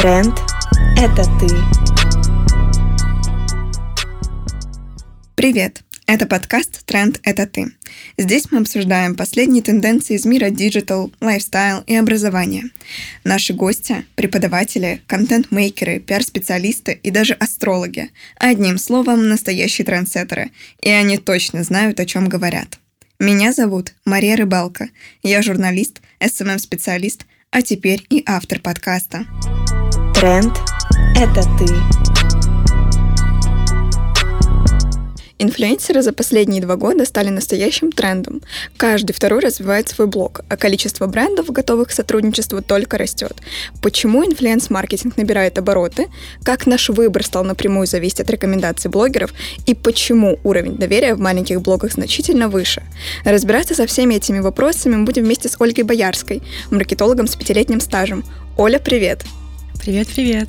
Тренд – это ты. Привет! Это подкаст «Тренд – это ты». Здесь мы обсуждаем последние тенденции из мира диджитал, лайфстайл и образования. Наши гости – преподаватели, контент-мейкеры, пиар-специалисты и даже астрологи. Одним словом, настоящие трендсеттеры. И они точно знают, о чем говорят. Меня зовут Мария Рыбалка. Я журналист, SMM-специалист, а теперь и автор подкаста. Тренд – это ты. Инфлюенсеры за последние два года стали настоящим трендом. Каждый второй развивает свой блог, а количество брендов, готовых к сотрудничеству, только растет. Почему инфлюенс-маркетинг набирает обороты, как наш выбор стал напрямую зависеть от рекомендаций блогеров и почему уровень доверия в маленьких блогах значительно выше. Разбираться со всеми этими вопросами мы будем вместе с Ольгой Боярской, маркетологом с пятилетним стажем. Оля, привет! Привет-привет!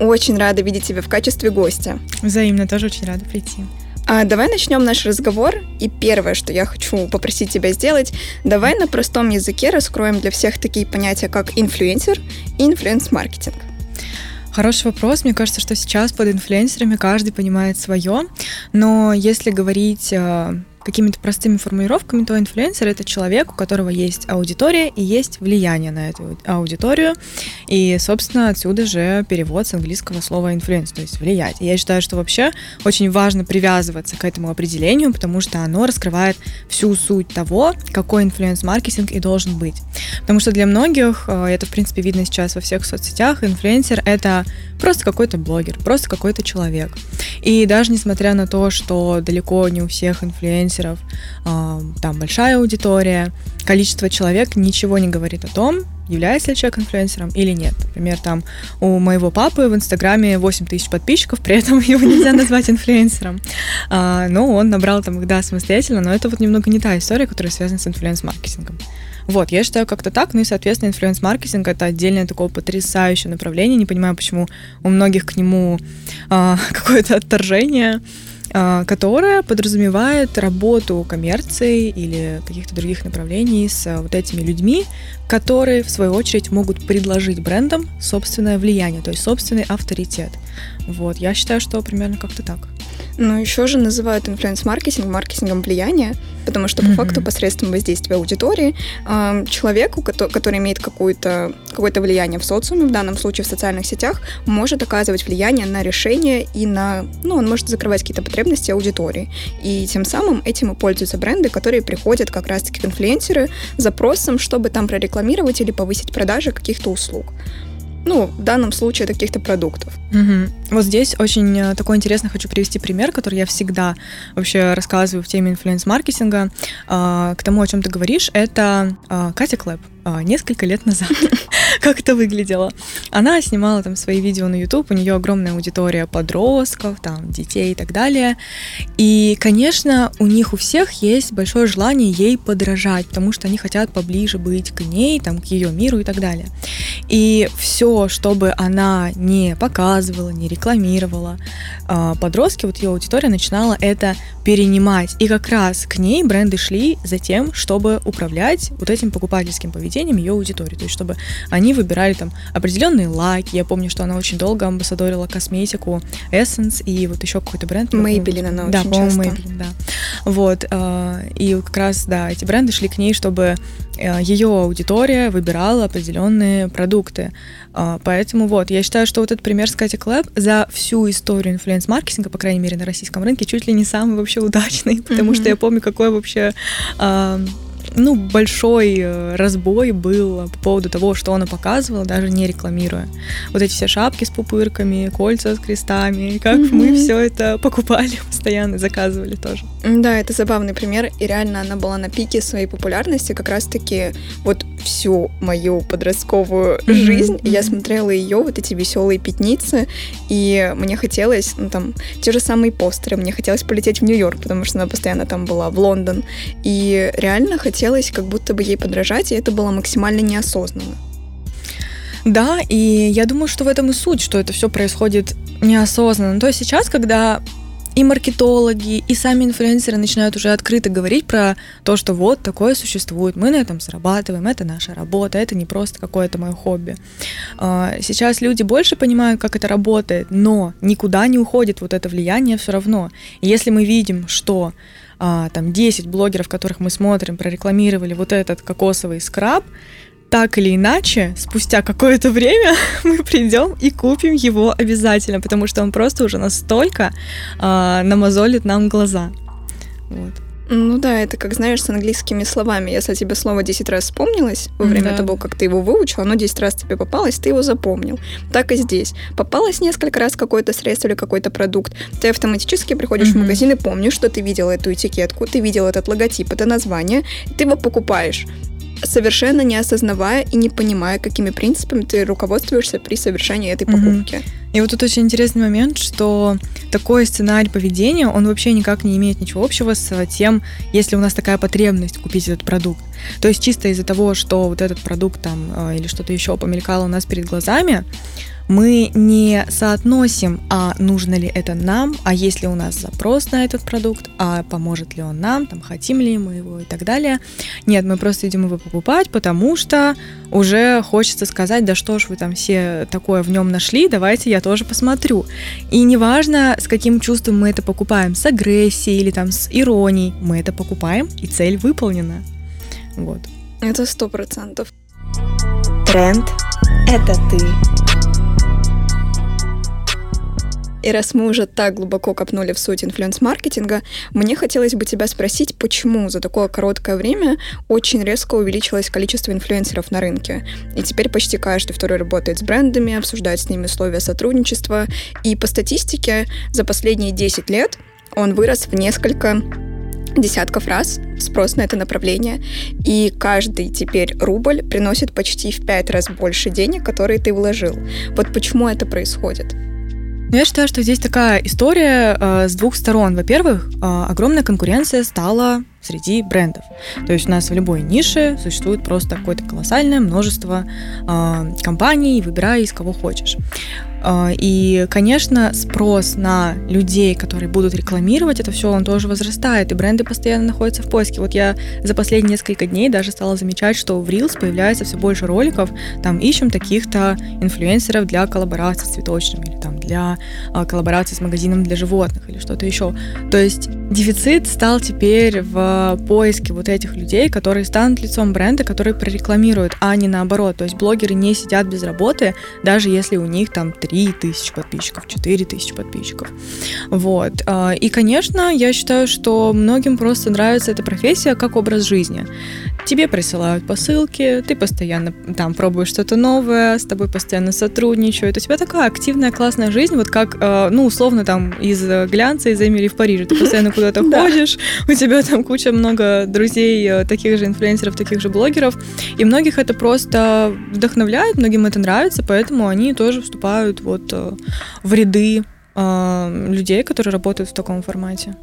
Очень рада видеть тебя в качестве гостя. Взаимно, тоже очень рада прийти. А давай начнем наш разговор. И первое, что я хочу попросить тебя сделать, давай на простом языке раскроем для всех такие понятия, как инфлюенсер и инфлюенс-маркетинг. Хороший вопрос. Мне кажется, что сейчас под инфлюенсерами каждый понимает свое. Но если говорить э, какими-то простыми формулировками, то инфлюенсер — это человек, у которого есть аудитория и есть влияние на эту аудиторию. И, собственно, отсюда же перевод с английского слова influence, то есть влиять. И я считаю, что вообще очень важно привязываться к этому определению, потому что оно раскрывает всю суть того, какой инфлюенс-маркетинг и должен быть. Потому что для многих, э, это, в принципе, видно сейчас во всех соцсетях, инфлюенсер — это просто какой-то блогер, просто какой-то человек. И даже несмотря на то, что далеко не у всех инфлюенсеров э, там большая аудитория, количество человек ничего не говорит о том, является ли человек инфлюенсером или нет. Например, там у моего папы в Инстаграме 8 тысяч подписчиков, при этом его нельзя назвать инфлюенсером. А, но он набрал там их, да, самостоятельно, но это вот немного не та история, которая связана с инфлюенс-маркетингом. Вот, я считаю как-то так, ну и, соответственно, инфлюенс-маркетинг — это отдельное такое потрясающее направление, не понимаю, почему у многих к нему а, какое-то отторжение, а, которая подразумевает работу коммерции или каких-то других направлений с а, вот этими людьми, которые, в свою очередь, могут предложить брендам собственное влияние, то есть собственный авторитет. Вот, я считаю, что примерно как-то так. Ну, еще же называют инфлюенс-маркетинг маркетингом влияния, потому что по mm-hmm. факту посредством воздействия аудитории э, человеку, который, который имеет какое-то какое влияние в социуме, в данном случае в социальных сетях, может оказывать влияние на решение и на, ну, он может закрывать какие-то потребности аудитории. И тем самым этим и пользуются бренды, которые приходят как раз-таки к инфлюенсеры с запросом, чтобы там прорекламировать или повысить продажи каких-то услуг ну, в данном случае каких-то продуктов. Угу. Вот здесь очень э, такой интересный хочу привести пример, который я всегда вообще рассказываю в теме инфлюенс-маркетинга. А, к тому, о чем ты говоришь, это а, Катя Клэп а, несколько лет назад. как это выглядело? Она снимала там свои видео на YouTube, у нее огромная аудитория подростков, там, детей и так далее. И, конечно, у них у всех есть большое желание ей подражать, потому что они хотят поближе быть к ней, там, к ее миру и так далее. И все, чтобы она не показывала, не рекламировала, а, подростки, вот ее аудитория начинала это перенимать. И как раз к ней бренды шли за тем, чтобы управлять вот этим покупательским поведением ее аудитории. То есть, чтобы они выбирали там определенные лаки. Я помню, что она очень долго амбассадорила косметику Essence и вот еще какой-то бренд. Maybelline она да, очень часто. Maybelline, да. Вот. А, и как раз, да, эти бренды шли к ней, чтобы э, ее аудитория выбирала определенные продукты. А, поэтому вот, я считаю, что вот этот пример с Катя Клэп за всю историю инфлюенс-маркетинга, по крайней мере, на российском рынке, чуть ли не самый вообще удачный, потому mm-hmm. что я помню, какой вообще ну, большой э, разбой был по поводу того, что она показывала, даже не рекламируя. Вот эти все шапки с пупырками, кольца с крестами, как mm-hmm. мы все это покупали постоянно, заказывали тоже. Да, это забавный пример, и реально она была на пике своей популярности как раз-таки вот всю мою подростковую mm-hmm. жизнь. Mm-hmm. Я смотрела ее, вот эти веселые пятницы, и мне хотелось, ну там, те же самые постеры, мне хотелось полететь в Нью-Йорк, потому что она постоянно там была, в Лондон, и реально хотелось хотелось как будто бы ей подражать, и это было максимально неосознанно. Да, и я думаю, что в этом и суть, что это все происходит неосознанно. То есть сейчас, когда и маркетологи, и сами инфлюенсеры начинают уже открыто говорить про то, что вот такое существует, мы на этом зарабатываем, это наша работа, это не просто какое-то мое хобби. А, сейчас люди больше понимают, как это работает, но никуда не уходит вот это влияние все равно. И если мы видим, что а, там 10 блогеров, которых мы смотрим, прорекламировали вот этот кокосовый скраб, так или иначе, спустя какое-то время мы придем и купим его обязательно, потому что он просто уже настолько э, намазолит нам глаза. Вот. Ну да, это как, знаешь, с английскими словами. Если тебе слово 10 раз вспомнилось во время да. того, как ты его выучил, оно 10 раз тебе попалось, ты его запомнил. Так и здесь. Попалось несколько раз какое-то средство или какой-то продукт, ты автоматически приходишь mm-hmm. в магазин и помнишь, что ты видел эту этикетку, ты видел этот логотип, это название, ты его покупаешь совершенно не осознавая и не понимая, какими принципами ты руководствуешься при совершении этой покупки. Mm-hmm. И вот тут очень интересный момент, что такой сценарий поведения, он вообще никак не имеет ничего общего с тем, если у нас такая потребность купить этот продукт. То есть чисто из-за того, что вот этот продукт там э, или что-то еще помелькало у нас перед глазами, мы не соотносим, а нужно ли это нам, а есть ли у нас запрос на этот продукт, а поможет ли он нам, там, хотим ли мы его и так далее. Нет, мы просто идем его покупать, потому что уже хочется сказать, да что ж вы там все такое в нем нашли, давайте я тоже посмотрю. И неважно, с каким чувством мы это покупаем, с агрессией или там с иронией, мы это покупаем, и цель выполнена. Вот. Это сто процентов. Тренд – это ты. И раз мы уже так глубоко копнули в суть инфлюенс-маркетинга, мне хотелось бы тебя спросить, почему за такое короткое время очень резко увеличилось количество инфлюенсеров на рынке. И теперь почти каждый второй работает с брендами, обсуждает с ними условия сотрудничества. И по статистике за последние 10 лет он вырос в несколько десятков раз спрос на это направление, и каждый теперь рубль приносит почти в пять раз больше денег, которые ты вложил. Вот почему это происходит? Ну, я считаю, что здесь такая история э, с двух сторон. Во-первых, э, огромная конкуренция стала среди брендов. То есть у нас в любой нише существует просто какое-то колоссальное множество э, компаний, выбирай из кого хочешь. Э, и, конечно, спрос на людей, которые будут рекламировать это все, он тоже возрастает, и бренды постоянно находятся в поиске. Вот я за последние несколько дней даже стала замечать, что в Reels появляется все больше роликов, там ищем таких-то инфлюенсеров для коллаборации с цветочным или там для э, коллаборации с магазином для животных или что-то еще. То есть дефицит стал теперь в поиске вот этих людей, которые станут лицом бренда, которые прорекламируют, а не наоборот. То есть блогеры не сидят без работы, даже если у них там 3 тысячи подписчиков, 4 тысячи подписчиков. Вот. А, и, конечно, я считаю, что многим просто нравится эта профессия как образ жизни. Тебе присылают посылки, ты постоянно там пробуешь что-то новое, с тобой постоянно сотрудничают. У тебя такая активная, классная жизнь, вот как, а, ну, условно, там, из глянца, из Эмили в Париже. Ты постоянно куда-то ходишь, у тебя там куча куча много друзей, э, таких же инфлюенсеров, таких же блогеров, и многих это просто вдохновляет, многим это нравится, поэтому они тоже вступают вот э, в ряды э, людей, которые работают в таком формате.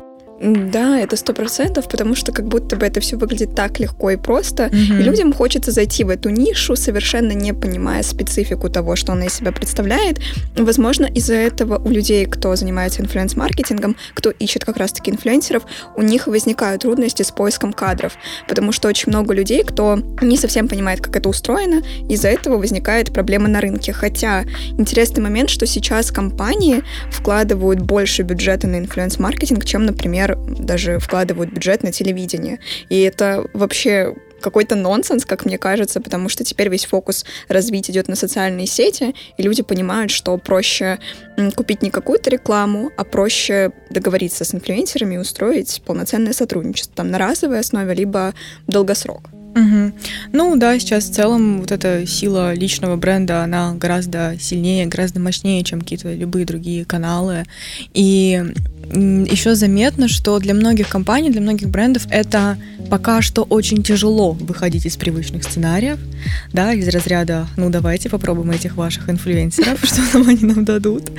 Да, это сто процентов, потому что как будто бы это все выглядит так легко и просто, mm-hmm. и людям хочется зайти в эту нишу, совершенно не понимая специфику того, что она из себя представляет. Возможно, из-за этого у людей, кто занимается инфлюенс-маркетингом, кто ищет как раз-таки инфлюенсеров, у них возникают трудности с поиском кадров, потому что очень много людей, кто не совсем понимает, как это устроено, из-за этого возникает проблема на рынке. Хотя интересный момент, что сейчас компании вкладывают больше бюджета на инфлюенс-маркетинг, чем, например, даже вкладывают бюджет на телевидение. И это вообще какой-то нонсенс, как мне кажется, потому что теперь весь фокус развить идет на социальные сети, и люди понимают, что проще купить не какую-то рекламу, а проще договориться с инфлюенсерами и устроить полноценное сотрудничество там на разовой основе, либо долгосрок. Угу. Ну да, сейчас в целом вот эта сила личного бренда, она гораздо сильнее, гораздо мощнее, чем какие-то любые другие каналы. И еще заметно, что для многих компаний, для многих брендов это пока что очень тяжело выходить из привычных сценариев, да, из разряда, ну давайте попробуем этих ваших инфлюенсеров, что нам они нам дадут.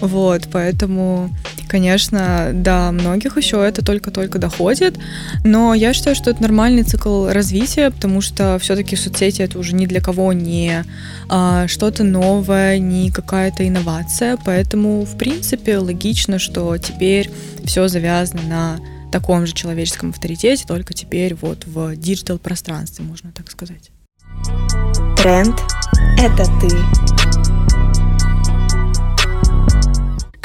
Вот, поэтому, конечно, да, многих еще это только-только доходит, но я считаю, что это нормальный цикл развития, потому что все-таки соцсети это уже ни для кого не а, что-то новое, не какая-то инновация, поэтому, в принципе, логично, что теперь все завязано на таком же человеческом авторитете, только теперь вот в диджитал пространстве, можно так сказать. Тренд – это ты.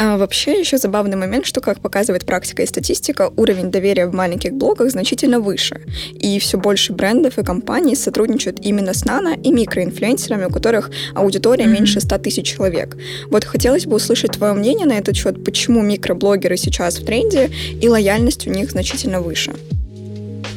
А вообще еще забавный момент, что, как показывает практика и статистика, уровень доверия в маленьких блогах значительно выше. И все больше брендов и компаний сотрудничают именно с нано и микроинфлюенсерами, у которых аудитория mm-hmm. меньше 100 тысяч человек. Вот хотелось бы услышать твое мнение на этот счет, почему микроблогеры сейчас в тренде и лояльность у них значительно выше.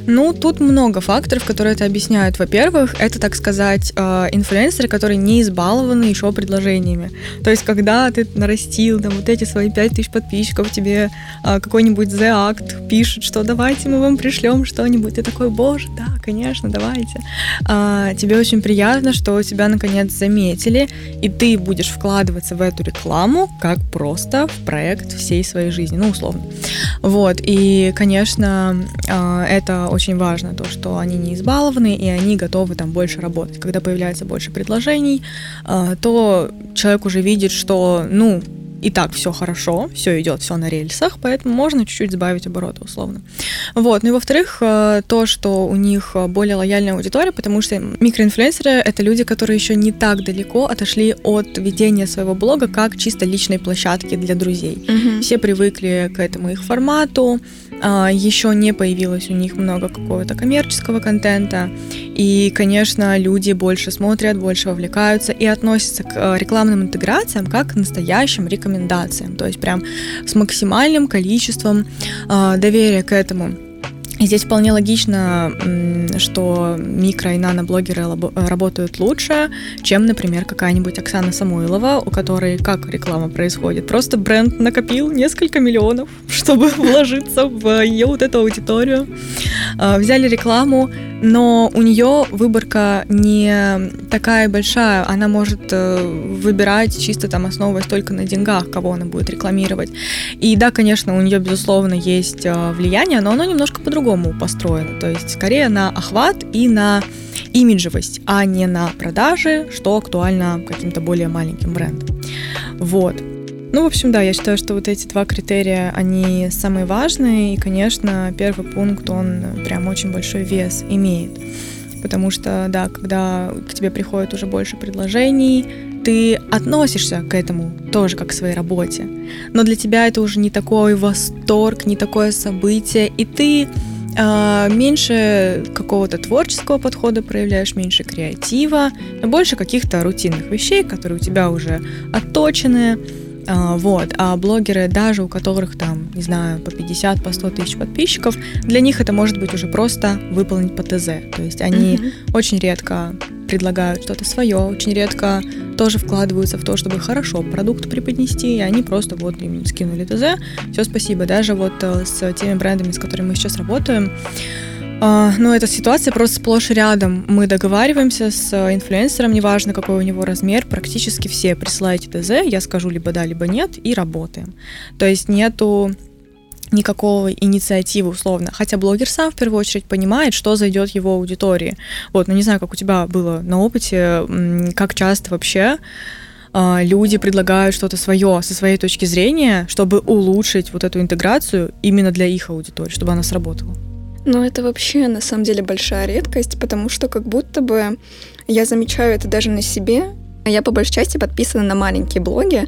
Ну, тут много факторов, которые это объясняют. Во-первых, это, так сказать, э, инфлюенсеры, которые не избалованы еще предложениями. То есть, когда ты нарастил там вот эти свои 5000 подписчиков, тебе э, какой-нибудь The Act пишет, что давайте мы вам пришлем что-нибудь. Ты такой, боже, да, конечно, давайте. А, тебе очень приятно, что тебя наконец заметили, и ты будешь вкладываться в эту рекламу как просто в проект всей своей жизни, ну, условно. Вот, и, конечно, э, это очень важно, то, что они не избалованы, и они готовы там больше работать. Когда появляется больше предложений, э, то человек уже видит, что, ну, и так все хорошо, все идет, все на рельсах, поэтому можно чуть-чуть сбавить обороты, условно. Вот. Ну и во-вторых, э, то, что у них более лояльная аудитория, потому что микроинфлюенсеры — это люди, которые еще не так далеко отошли от ведения своего блога как чисто личной площадки для друзей. Угу. Все привыкли к этому их формату, а, еще не появилось у них много какого-то коммерческого контента, и, конечно, люди больше смотрят, больше вовлекаются и относятся к э, рекламным интеграциям как к настоящим рекомендациям, то есть прям с максимальным количеством а, доверия к этому. И здесь вполне логично, что микро- и наноблогеры работают лучше, чем, например, какая-нибудь Оксана Самойлова, у которой как реклама происходит? Просто бренд накопил несколько миллионов, чтобы вложиться в ее вот эту аудиторию. А, взяли рекламу, но у нее выборка не такая большая, она может э, выбирать чисто там основываясь только на деньгах, кого она будет рекламировать. И да, конечно, у нее, безусловно, есть э, влияние, но оно немножко по-другому построено, то есть скорее на охват и на имиджевость, а не на продажи, что актуально каким-то более маленьким брендам. Вот. Ну, в общем, да, я считаю, что вот эти два критерия, они самые важные, и, конечно, первый пункт, он прям очень большой вес имеет. Потому что, да, когда к тебе приходит уже больше предложений, ты относишься к этому тоже как к своей работе. Но для тебя это уже не такой восторг, не такое событие, и ты меньше какого-то творческого подхода проявляешь, меньше креатива, больше каких-то рутинных вещей, которые у тебя уже отточены, а, вот. А блогеры, даже у которых там, не знаю, по 50, по 100 тысяч подписчиков, для них это может быть уже просто выполнить по ТЗ. То есть они mm-hmm. очень редко предлагают что-то свое, очень редко тоже вкладываются в то, чтобы хорошо продукт преподнести, и они просто вот им скинули ТЗ. Все, спасибо. Даже вот э, с теми брендами, с которыми мы сейчас работаем, а, ну, эта ситуация просто сплошь рядом. Мы договариваемся с э, инфлюенсером, неважно, какой у него размер, практически все присылаете ТЗ, я скажу либо да, либо нет, и работаем. То есть нету никакого инициативы условно. Хотя блогер сам в первую очередь понимает, что зайдет его аудитории. Вот, ну не знаю, как у тебя было на опыте, как часто вообще а, люди предлагают что-то свое со своей точки зрения, чтобы улучшить вот эту интеграцию именно для их аудитории, чтобы она сработала. Ну, это вообще, на самом деле, большая редкость, потому что как будто бы я замечаю это даже на себе. Я по большей части подписана на маленькие блоги,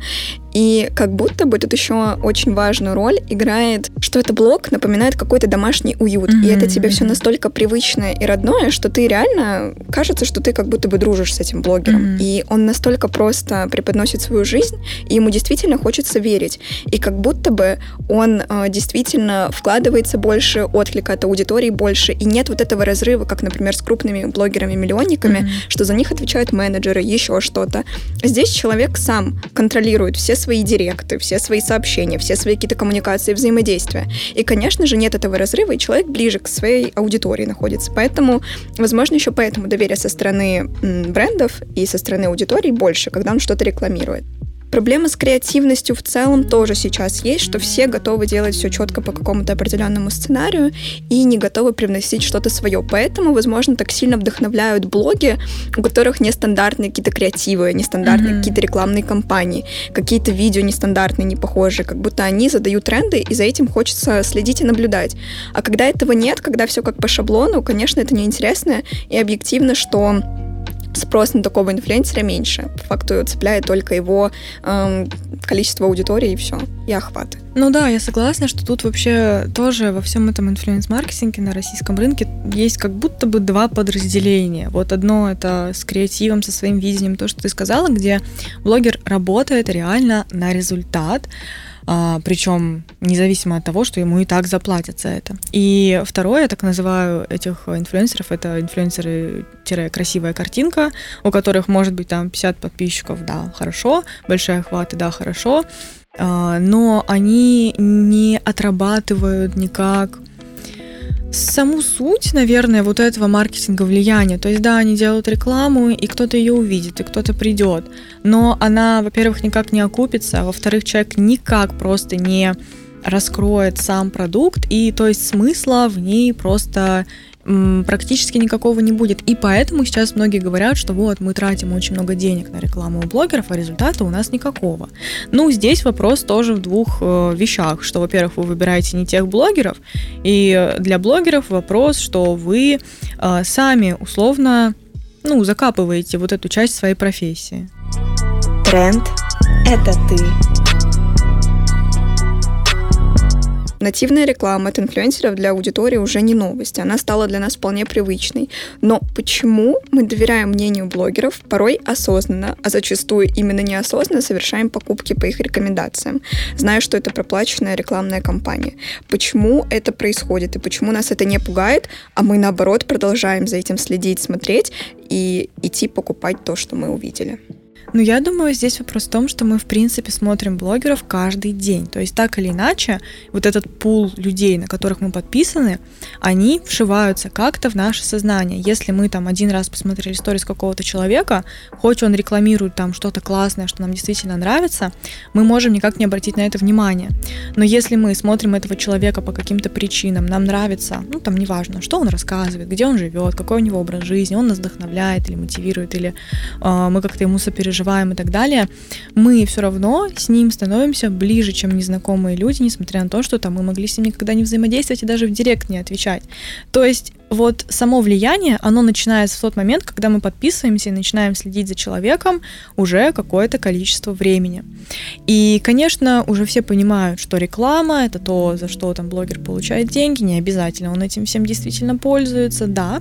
и как будто бы тут еще очень важную роль играет, что это блог напоминает какой-то домашний уют. Mm-hmm. И это тебе все настолько привычное и родное, что ты реально кажется, что ты как будто бы дружишь с этим блогером. Mm-hmm. И он настолько просто преподносит свою жизнь, и ему действительно хочется верить. И как будто бы он э, действительно вкладывается больше, отклика от аудитории больше, и нет вот этого разрыва, как, например, с крупными блогерами-миллионниками, mm-hmm. что за них отвечают менеджеры, еще что-то. Здесь человек сам контролирует все свои директы, все свои сообщения, все свои какие-то коммуникации, взаимодействия. И, конечно же, нет этого разрыва, и человек ближе к своей аудитории находится. Поэтому, возможно, еще поэтому доверие со стороны брендов и со стороны аудитории больше, когда он что-то рекламирует. Проблема с креативностью в целом тоже сейчас есть, что все готовы делать все четко по какому-то определенному сценарию и не готовы привносить что-то свое. Поэтому, возможно, так сильно вдохновляют блоги, у которых нестандартные какие-то креативы, нестандартные mm-hmm. какие-то рекламные кампании, какие-то видео нестандартные, не похожие, как будто они задают тренды, и за этим хочется следить и наблюдать. А когда этого нет, когда все как по шаблону, конечно, это неинтересно, и объективно, что спрос на такого инфлюенсера меньше. По факту цепляет только его эм, количество аудитории и все, и охваты. Ну да, я согласна, что тут вообще тоже во всем этом инфлюенс-маркетинге на российском рынке есть как будто бы два подразделения. Вот одно это с креативом, со своим видением, то, что ты сказала, где блогер работает реально на результат, причем независимо от того, что ему и так заплатят за это. И второе, я так называю этих инфлюенсеров, это инфлюенсеры-красивая картинка, у которых может быть там 50 подписчиков, да, хорошо, большие охваты, да, хорошо, а, но они не отрабатывают никак саму суть, наверное, вот этого маркетинга влияния. То есть, да, они делают рекламу, и кто-то ее увидит, и кто-то придет. Но она, во-первых, никак не окупится, а во-вторых, человек никак просто не раскроет сам продукт, и то есть смысла в ней просто практически никакого не будет. И поэтому сейчас многие говорят, что вот мы тратим очень много денег на рекламу у блогеров, а результата у нас никакого. Ну, здесь вопрос тоже в двух э, вещах, что, во-первых, вы выбираете не тех блогеров, и для блогеров вопрос, что вы э, сами условно, ну, закапываете вот эту часть своей профессии. Тренд – это ты. Нативная реклама от инфлюенсеров для аудитории уже не новость, она стала для нас вполне привычной. Но почему мы доверяем мнению блогеров порой осознанно, а зачастую именно неосознанно совершаем покупки по их рекомендациям, зная, что это проплаченная рекламная кампания? Почему это происходит и почему нас это не пугает, а мы наоборот продолжаем за этим следить, смотреть и идти покупать то, что мы увидели? Ну, я думаю, здесь вопрос в том, что мы, в принципе, смотрим блогеров каждый день. То есть, так или иначе, вот этот пул людей, на которых мы подписаны, они вшиваются как-то в наше сознание. Если мы там один раз посмотрели сторис какого-то человека, хоть он рекламирует там что-то классное, что нам действительно нравится, мы можем никак не обратить на это внимание. Но если мы смотрим этого человека по каким-то причинам, нам нравится, ну, там, неважно, что он рассказывает, где он живет, какой у него образ жизни, он нас вдохновляет или мотивирует, или э, мы как-то ему сопереживаем, переживаем и так далее, мы все равно с ним становимся ближе, чем незнакомые люди, несмотря на то, что там мы могли с ним никогда не взаимодействовать и даже в директ не отвечать. То есть вот само влияние, оно начинается в тот момент, когда мы подписываемся и начинаем следить за человеком уже какое-то количество времени. И, конечно, уже все понимают, что реклама — это то, за что там блогер получает деньги, не обязательно он этим всем действительно пользуется, да,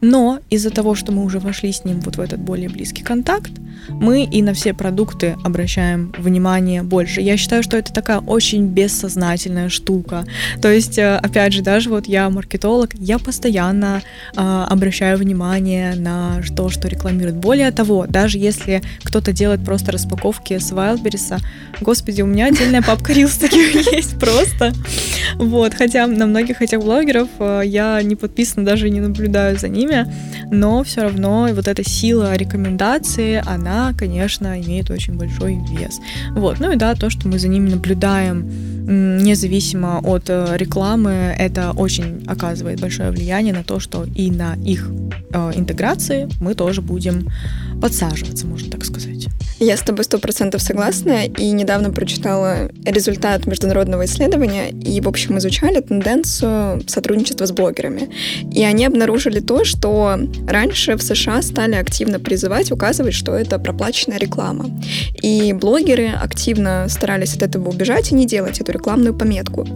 но из-за того, что мы уже вошли с ним вот в этот более близкий контакт, мы и на все продукты обращаем внимание больше. Я считаю, что это такая очень бессознательная штука. То есть, э, опять же, даже вот я маркетолог, я постоянно э, обращаю внимание на то, что рекламируют. Более того, даже если кто-то делает просто распаковки с Wildberries, господи, у меня отдельная папка Reels таких есть просто. Вот, хотя на многих этих блогеров э, я не подписана, даже не наблюдаю за ними, но все равно вот эта сила рекомендации, она, конечно, имеет очень большой вес. Вот, ну и да, то, что мы за ними наблюдаем независимо от э, рекламы, это очень оказывает большое влияние на то, что и на их э, интеграции мы тоже будем подсаживаться, можно так сказать. Я с тобой сто процентов согласна, и недавно прочитала результат международного исследования, и, в общем, изучали тенденцию сотрудничества с блогерами. И они обнаружили то, что раньше в США стали активно призывать, указывать, что это проплаченная реклама. И блогеры активно старались от этого убежать и не делать эту рекламную пометку.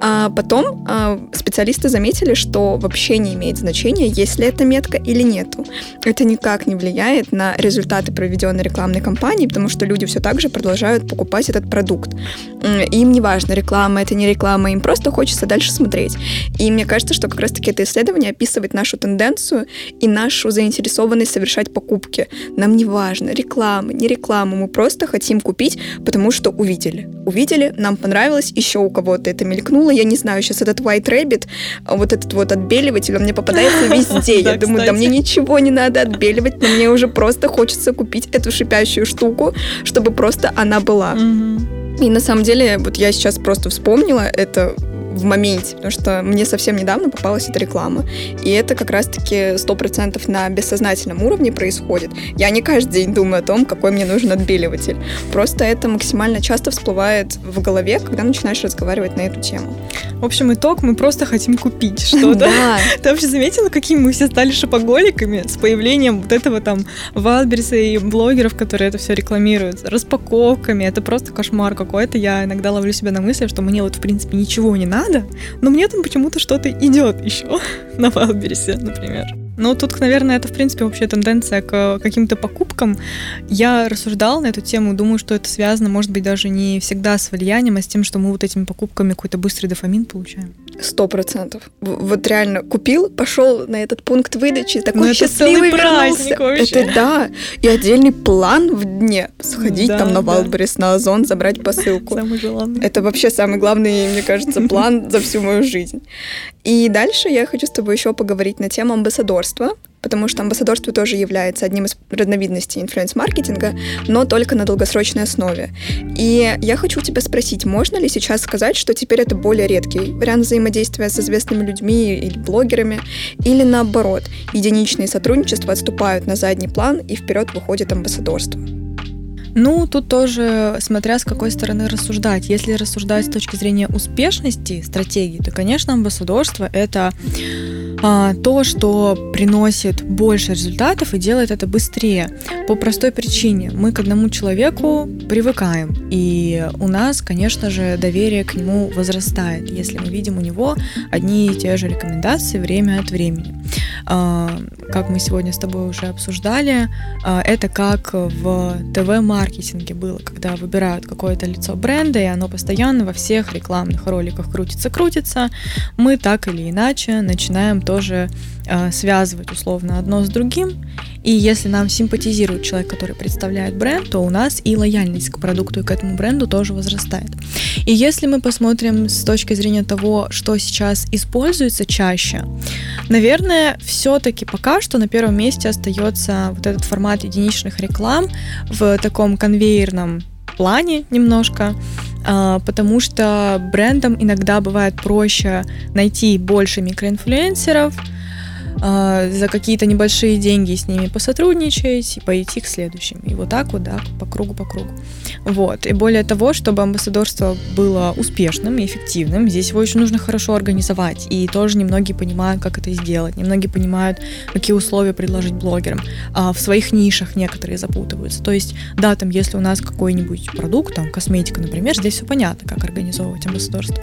А потом а, специалисты заметили, что вообще не имеет значения, есть ли эта метка или нету. Это никак не влияет на результаты проведенной рекламной кампании, потому что люди все так же продолжают покупать этот продукт. Им не важно, реклама это не реклама, им просто хочется дальше смотреть. И мне кажется, что как раз-таки это исследование описывает нашу тенденцию и нашу заинтересованность совершать покупки. Нам не важно, реклама, не реклама, мы просто хотим купить, потому что увидели. Увидели, нам понравилось, еще у кого-то это мелькнуло, я не знаю, сейчас этот White Rabbit, вот этот вот отбеливатель, он мне попадается везде. Я думаю, да мне ничего не надо отбеливать, но мне уже просто хочется купить эту шипящую штуку, чтобы просто она была. И на самом деле, вот я сейчас просто вспомнила это в моменте, потому что мне совсем недавно попалась эта реклама. И это как раз-таки 100% на бессознательном уровне происходит. Я не каждый день думаю о том, какой мне нужен отбеливатель. Просто это максимально часто всплывает в голове, когда начинаешь разговаривать на эту тему. В общем, итог, мы просто хотим купить что-то. Да, Ты вообще заметила, какими мы все стали шопоголиками с появлением вот этого там Валберса и блогеров, которые это все рекламируют, распаковками. Это просто кошмар какой-то. Я иногда ловлю себя на мысли, что мне вот, в принципе, ничего не надо, но мне там почему-то что-то идет еще на Валберсе, например. Ну, тут, наверное, это, в принципе, вообще тенденция к каким-то покупкам. Я рассуждала на эту тему, думаю, что это связано, может быть, даже не всегда с влиянием, а с тем, что мы вот этими покупками какой-то быстрый дофамин получаем. сто процентов. Вот реально купил, пошел на этот пункт выдачи, такой Ну, это счастливый целый праздник вообще. Это да. И отдельный план в дне. Сходить Да, там на да. Wildberries, на Озон, забрать посылку. Самый желанный. Это вообще самый главный, мне кажется, план за всю мою жизнь. И дальше я хочу с тобой еще поговорить на тему амбассадорства, потому что амбассадорство тоже является одним из разновидностей инфлюенс-маркетинга, но только на долгосрочной основе. И я хочу тебя спросить, можно ли сейчас сказать, что теперь это более редкий вариант взаимодействия с известными людьми или блогерами, или наоборот, единичные сотрудничества отступают на задний план и вперед выходит амбассадорство? Ну, тут тоже, смотря с какой стороны рассуждать. Если рассуждать с точки зрения успешности стратегии, то, конечно, амбассадорство — это то, что приносит больше результатов и делает это быстрее. По простой причине. Мы к одному человеку привыкаем, и у нас, конечно же, доверие к нему возрастает, если мы видим у него одни и те же рекомендации время от времени. А, Как мы сегодня с тобой уже обсуждали, а, это как в ТВ-маркетинге было, когда выбирают какое-то лицо бренда, и оно постоянно во всех рекламных роликах крутится-крутится. Мы так или иначе начинаем тоже а, связывать условно одно с другим. И если нам симпатизирует человек, который представляет бренд, то у нас и лояльность к продукту и к этому бренду тоже возрастает. И если мы посмотрим с точки зрения того, что сейчас используется чаще, Наверное, все-таки пока что на первом месте остается вот этот формат единичных реклам в таком конвейерном плане немножко, потому что брендам иногда бывает проще найти больше микроинфлюенсеров, а, за какие-то небольшие деньги с ними посотрудничать и пойти к следующим. И вот так вот, да, по кругу, по кругу. Вот. И более того, чтобы амбассадорство было успешным и эффективным, здесь его очень нужно хорошо организовать. И тоже немногие понимают, как это сделать. Немногие понимают, какие условия предложить блогерам. А в своих нишах некоторые запутываются. То есть, да, там, если у нас какой-нибудь продукт, там, косметика, например, здесь все понятно, как организовывать амбассадорство.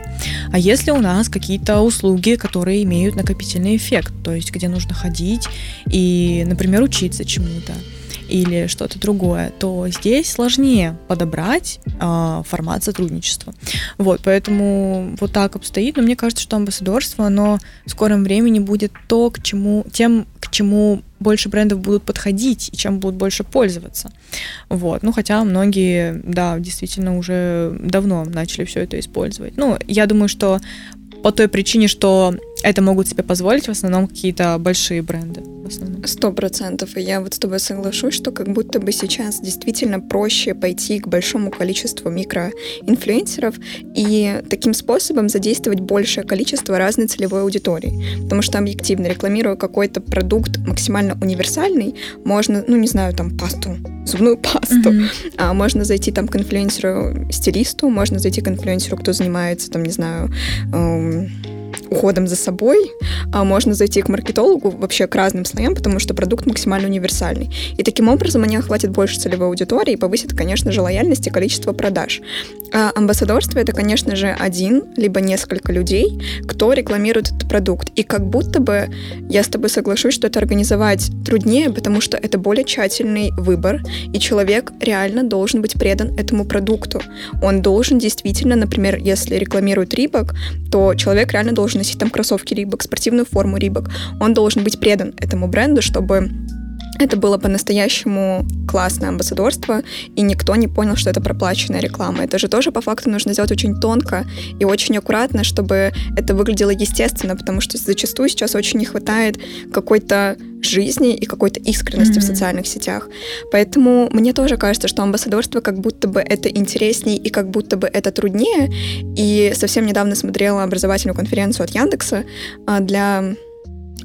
А если у нас какие-то услуги, которые имеют накопительный эффект, то есть где нужно ходить и, например, учиться чему-то или что-то другое, то здесь сложнее подобрать а, формат сотрудничества. Вот, поэтому вот так обстоит. Но мне кажется, что амбассадорство, оно в скором времени будет то, к чему, тем, к чему больше брендов будут подходить и чем будут больше пользоваться. Вот. Ну, хотя многие, да, действительно уже давно начали все это использовать. Ну, я думаю, что по той причине, что это могут себе позволить в основном какие-то большие бренды. Сто процентов. И я вот с тобой соглашусь, что как будто бы сейчас действительно проще пойти к большому количеству микроинфлюенсеров и таким способом задействовать большее количество разной целевой аудитории. Потому что объективно, рекламируя какой-то продукт максимально универсальный, можно, ну не знаю, там пасту, зубную пасту, Мгм. а можно зайти там к инфлюенсеру-стилисту, можно зайти к инфлюенсеру, кто занимается, там, не знаю, эм, уходом за собой, а можно зайти к маркетологу вообще к разным слоям, потому что продукт максимально универсальный. И таким образом они охватят больше целевой аудитории и повысят, конечно же, лояльность и количество продаж. А амбассадорство — это, конечно же, один, либо несколько людей, кто рекламирует этот продукт. И как будто бы я с тобой соглашусь, что это организовать труднее, потому что это более тщательный выбор, и человек реально должен быть предан этому продукту. Он должен действительно, например, если рекламирует Рибок, то человек реально должен носить там кроссовки Рибок, спортивную форму Рибок. Он должен быть предан этому бренду, чтобы это было по-настоящему классное амбассадорство, и никто не понял, что это проплаченная реклама. Это же тоже по факту нужно сделать очень тонко и очень аккуратно, чтобы это выглядело естественно, потому что зачастую сейчас очень не хватает какой-то жизни и какой-то искренности mm-hmm. в социальных сетях. Поэтому мне тоже кажется, что амбассадорство как будто бы это интереснее и как будто бы это труднее. И совсем недавно смотрела образовательную конференцию от Яндекса а, для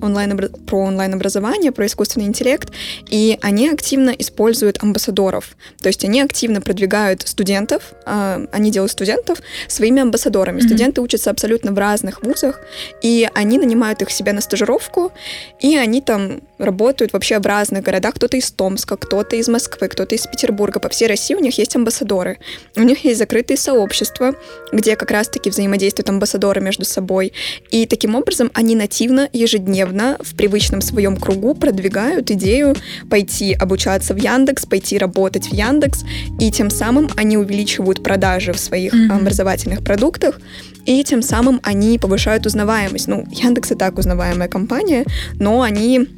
онлайн про онлайн-образование, про искусственный интеллект, и они активно используют амбассадоров. То есть они активно продвигают студентов, э, они делают студентов своими амбассадорами. Mm-hmm. Студенты учатся абсолютно в разных вузах, и они нанимают их себе на стажировку, и они там работают вообще в разных городах. Кто-то из Томска, кто-то из Москвы, кто-то из Петербурга. По всей России у них есть амбассадоры. У них есть закрытые сообщества, где как раз-таки взаимодействуют амбассадоры между собой. И таким образом они нативно, ежедневно, в привычном своем кругу продвигают идею пойти обучаться в Яндекс, пойти работать в Яндекс, и тем самым они увеличивают продажи в своих mm-hmm. образовательных продуктах, и тем самым они повышают узнаваемость. Ну, Яндекс и так узнаваемая компания, но они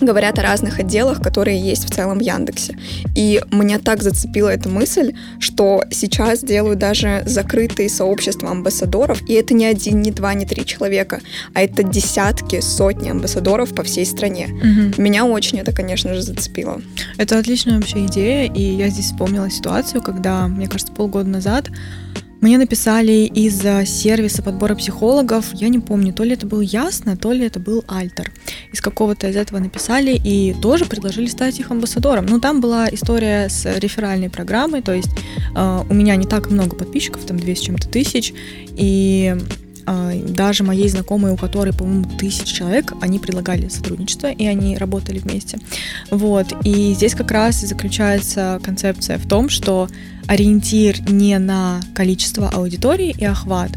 говорят о разных отделах, которые есть в целом в Яндексе. И меня так зацепила эта мысль, что сейчас делают даже закрытые сообщества амбассадоров, и это не один, не два, не три человека, а это десятки, сотни амбассадоров по всей стране. Угу. Меня очень это, конечно же, зацепило. Это отличная вообще идея, и я здесь вспомнила ситуацию, когда, мне кажется, полгода назад мне написали из сервиса подбора психологов, я не помню, то ли это был Ясно, то ли это был Альтер. Из какого-то из этого написали и тоже предложили стать их амбассадором. Ну, там была история с реферальной программой, то есть э, у меня не так много подписчиков, там 200 чем-то тысяч, и э, даже моей знакомой, у которой, по-моему, тысяч человек, они предлагали сотрудничество, и они работали вместе. Вот, и здесь как раз и заключается концепция в том, что ориентир не на количество аудитории и охват,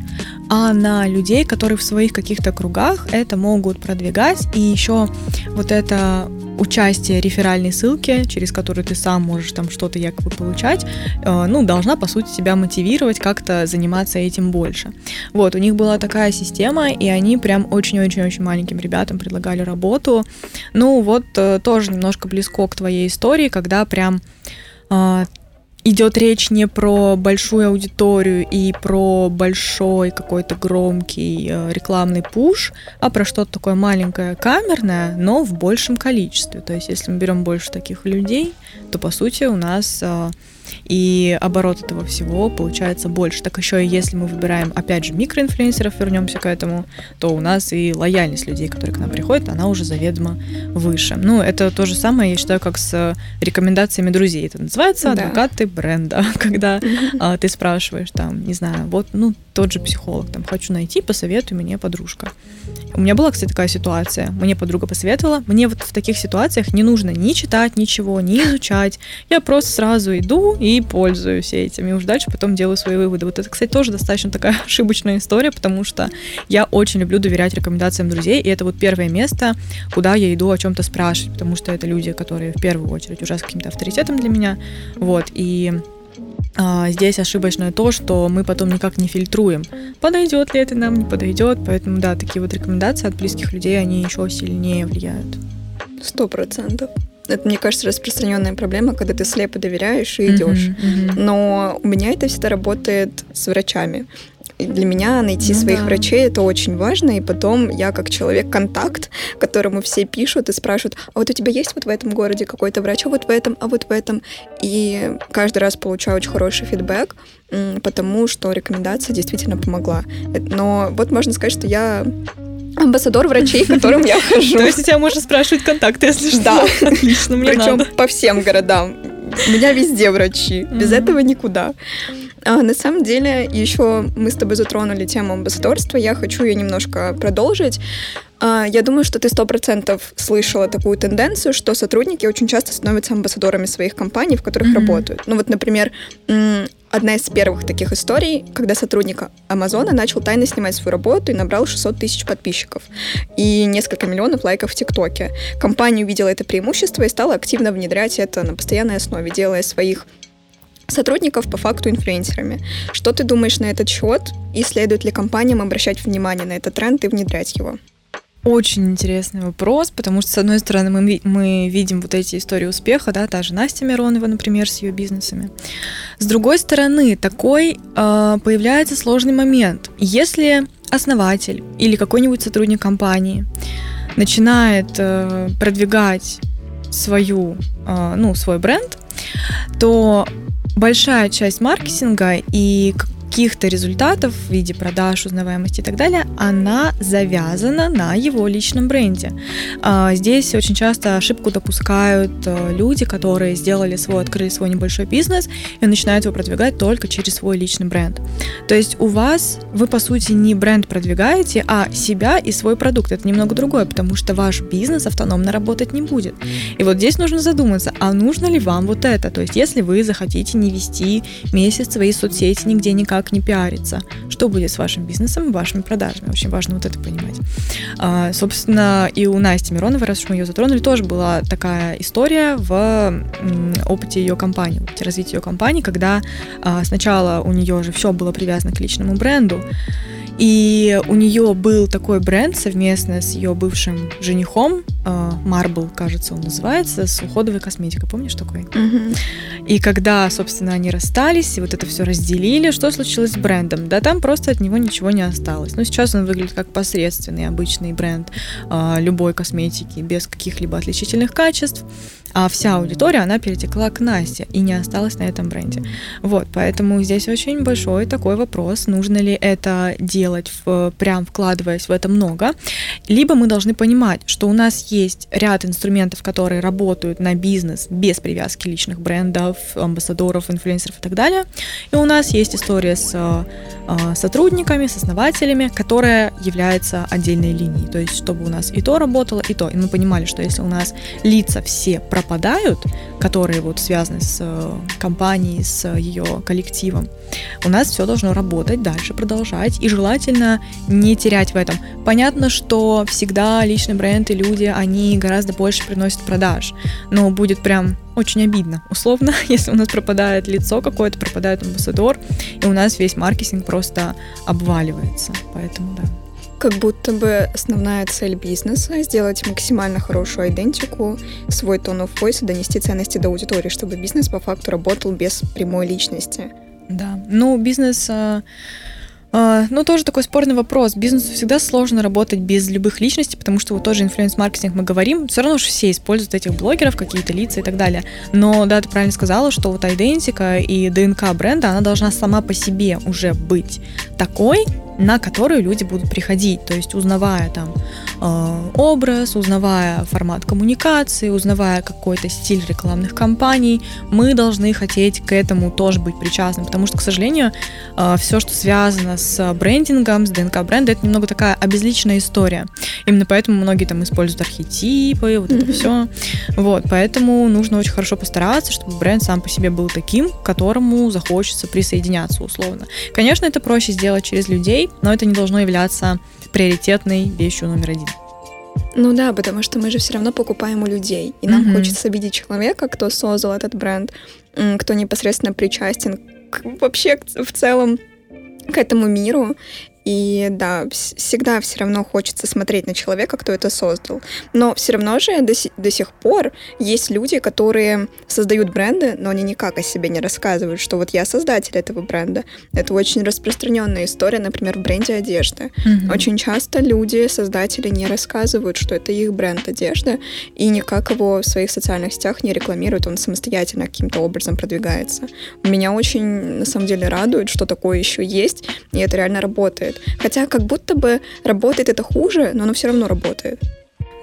а на людей, которые в своих каких-то кругах это могут продвигать. И еще вот это участие реферальной ссылки, через которую ты сам можешь там что-то якобы получать, э, ну, должна, по сути, тебя мотивировать как-то заниматься этим больше. Вот, у них была такая система, и они прям очень-очень-очень маленьким ребятам предлагали работу. Ну, вот э, тоже немножко близко к твоей истории, когда прям э, идет речь не про большую аудиторию и про большой какой-то громкий э, рекламный пуш, а про что-то такое маленькое, камерное, но в большем количестве. То есть, если мы берем больше таких людей, то по сути у нас э, и оборот этого всего получается больше. Так еще и если мы выбираем, опять же, микроинфлюенсеров, вернемся к этому, то у нас и лояльность людей, которые к нам приходят, она уже заведомо выше. Ну, это то же самое, я считаю, как с рекомендациями друзей. Это называется да. адвокаты бренда, когда а, ты спрашиваешь там, не знаю, вот, ну, тот же психолог, там, хочу найти, посоветуй мне подружка. У меня была, кстати, такая ситуация. Мне подруга посоветовала. Мне вот в таких ситуациях не нужно ни читать ничего, ни изучать. Я просто сразу иду и пользуюсь этим. И уже дальше потом делаю свои выводы. Вот это, кстати, тоже достаточно такая ошибочная история, потому что я очень люблю доверять рекомендациям друзей, и это вот первое место, куда я иду о чем-то спрашивать, потому что это люди, которые в первую очередь уже с каким-то авторитетом для меня. Вот, и а, здесь ошибочное то, что мы потом никак не фильтруем, подойдет ли это нам, не подойдет. Поэтому, да, такие вот рекомендации от близких людей, они еще сильнее влияют. Сто процентов. Это, мне кажется, распространенная проблема, когда ты слепо доверяешь и идешь. Mm-hmm, mm-hmm. Но у меня это всегда работает с врачами для меня найти ну, своих да. врачей это очень важно, и потом я как человек-контакт, которому все пишут и спрашивают, а вот у тебя есть вот в этом городе какой-то врач, а вот в этом, а вот в этом, и каждый раз получаю очень хороший фидбэк, потому что рекомендация действительно помогла. Но вот можно сказать, что я амбассадор врачей, к которым я хожу. То есть у тебя можно спрашивать контакты, если что. Да. Отлично, мне Причем по всем городам. У меня везде врачи. Без этого никуда. А, на самом деле, еще мы с тобой затронули тему амбассадорства. Я хочу ее немножко продолжить. А, я думаю, что ты сто процентов слышала такую тенденцию, что сотрудники очень часто становятся амбассадорами своих компаний, в которых mm-hmm. работают. Ну вот, например, одна из первых таких историй, когда сотрудник Амазона начал тайно снимать свою работу и набрал 600 тысяч подписчиков и несколько миллионов лайков в ТикТоке. Компания увидела это преимущество и стала активно внедрять это на постоянной основе, делая своих сотрудников по факту инфлюенсерами. Что ты думаешь на этот счет и следует ли компаниям обращать внимание на этот тренд и внедрять его? Очень интересный вопрос, потому что, с одной стороны, мы, мы видим вот эти истории успеха, да, та же Настя Миронова, например, с ее бизнесами. С другой стороны, такой э, появляется сложный момент. Если основатель или какой-нибудь сотрудник компании начинает э, продвигать свою, э, ну, свой бренд, то большая часть маркетинга и каких-то результатов в виде продаж, узнаваемости и так далее, она завязана на его личном бренде. А, здесь очень часто ошибку допускают э, люди, которые сделали свой, открыли свой небольшой бизнес и начинают его продвигать только через свой личный бренд. То есть у вас, вы по сути не бренд продвигаете, а себя и свой продукт. Это немного другое, потому что ваш бизнес автономно работать не будет. И вот здесь нужно задуматься, а нужно ли вам вот это? То есть если вы захотите не вести месяц свои соцсети нигде никак как не пиариться, что будет с вашим бизнесом вашими продажами. Очень важно вот это понимать. А, собственно, и у Насти Мироновой, раз уж мы ее затронули, тоже была такая история в опыте ее компании, развития ее компании, когда а, сначала у нее же все было привязано к личному бренду, и у нее был такой бренд совместно с ее бывшим женихом, э, Marble, кажется, он называется, с уходовой косметикой. Помнишь такой? Mm-hmm. И когда, собственно, они расстались, и вот это все разделили, что случилось с брендом? Да там просто от него ничего не осталось. Ну, сейчас он выглядит как посредственный обычный бренд э, любой косметики, без каких-либо отличительных качеств а вся аудитория, она перетекла к Насте и не осталась на этом бренде. Вот, поэтому здесь очень большой такой вопрос, нужно ли это делать, в, прям вкладываясь в это много, либо мы должны понимать, что у нас есть ряд инструментов, которые работают на бизнес без привязки личных брендов, амбассадоров, инфлюенсеров и так далее, и у нас есть история э, сотрудниками, с основателями, которая является отдельной линией, то есть чтобы у нас и то работало, и то, и мы понимали, что если у нас лица все про пропадают, которые вот связаны с э, компанией, с ее коллективом, у нас все должно работать дальше, продолжать, и желательно не терять в этом. Понятно, что всегда личный бренд и люди, они гораздо больше приносят продаж, но будет прям очень обидно, условно, если у нас пропадает лицо какое-то, пропадает амбассадор, и у нас весь маркетинг просто обваливается. Поэтому да как будто бы основная цель бизнеса — сделать максимально хорошую идентику, свой тон of voice и донести ценности до аудитории, чтобы бизнес по факту работал без прямой личности. Да, ну бизнес... А, ну, тоже такой спорный вопрос. Бизнесу всегда сложно работать без любых личностей, потому что вот тоже инфлюенс-маркетинг мы говорим, все равно же все используют этих блогеров, какие-то лица и так далее. Но, да, ты правильно сказала, что вот идентика и ДНК бренда, она должна сама по себе уже быть такой, на которую люди будут приходить, то есть узнавая там э, образ, узнавая формат коммуникации, узнавая какой-то стиль рекламных кампаний, мы должны хотеть к этому тоже быть причастны, потому что, к сожалению, э, все, что связано с брендингом, с ДНК бренда, это немного такая обезличенная история. Именно поэтому многие там используют архетипы, вот это все. Вот, поэтому нужно очень хорошо постараться, чтобы бренд сам по себе был таким, к которому захочется присоединяться условно. Конечно, это проще сделать через людей, но это не должно являться приоритетной вещью номер один. Ну да, потому что мы же все равно покупаем у людей, и нам mm-hmm. хочется видеть человека, кто создал этот бренд, кто непосредственно причастен к, вообще в целом к этому миру, и да, всегда все равно хочется смотреть на человека, кто это создал. Но все равно же до, до сих пор есть люди, которые создают бренды, но они никак о себе не рассказывают, что вот я создатель этого бренда. Это очень распространенная история, например, в бренде одежды. Mm-hmm. Очень часто люди, создатели, не рассказывают, что это их бренд одежды, и никак его в своих социальных сетях не рекламируют, он самостоятельно каким-то образом продвигается. Меня очень, на самом деле, радует, что такое еще есть, и это реально работает работает. Хотя как будто бы работает это хуже, но оно все равно работает.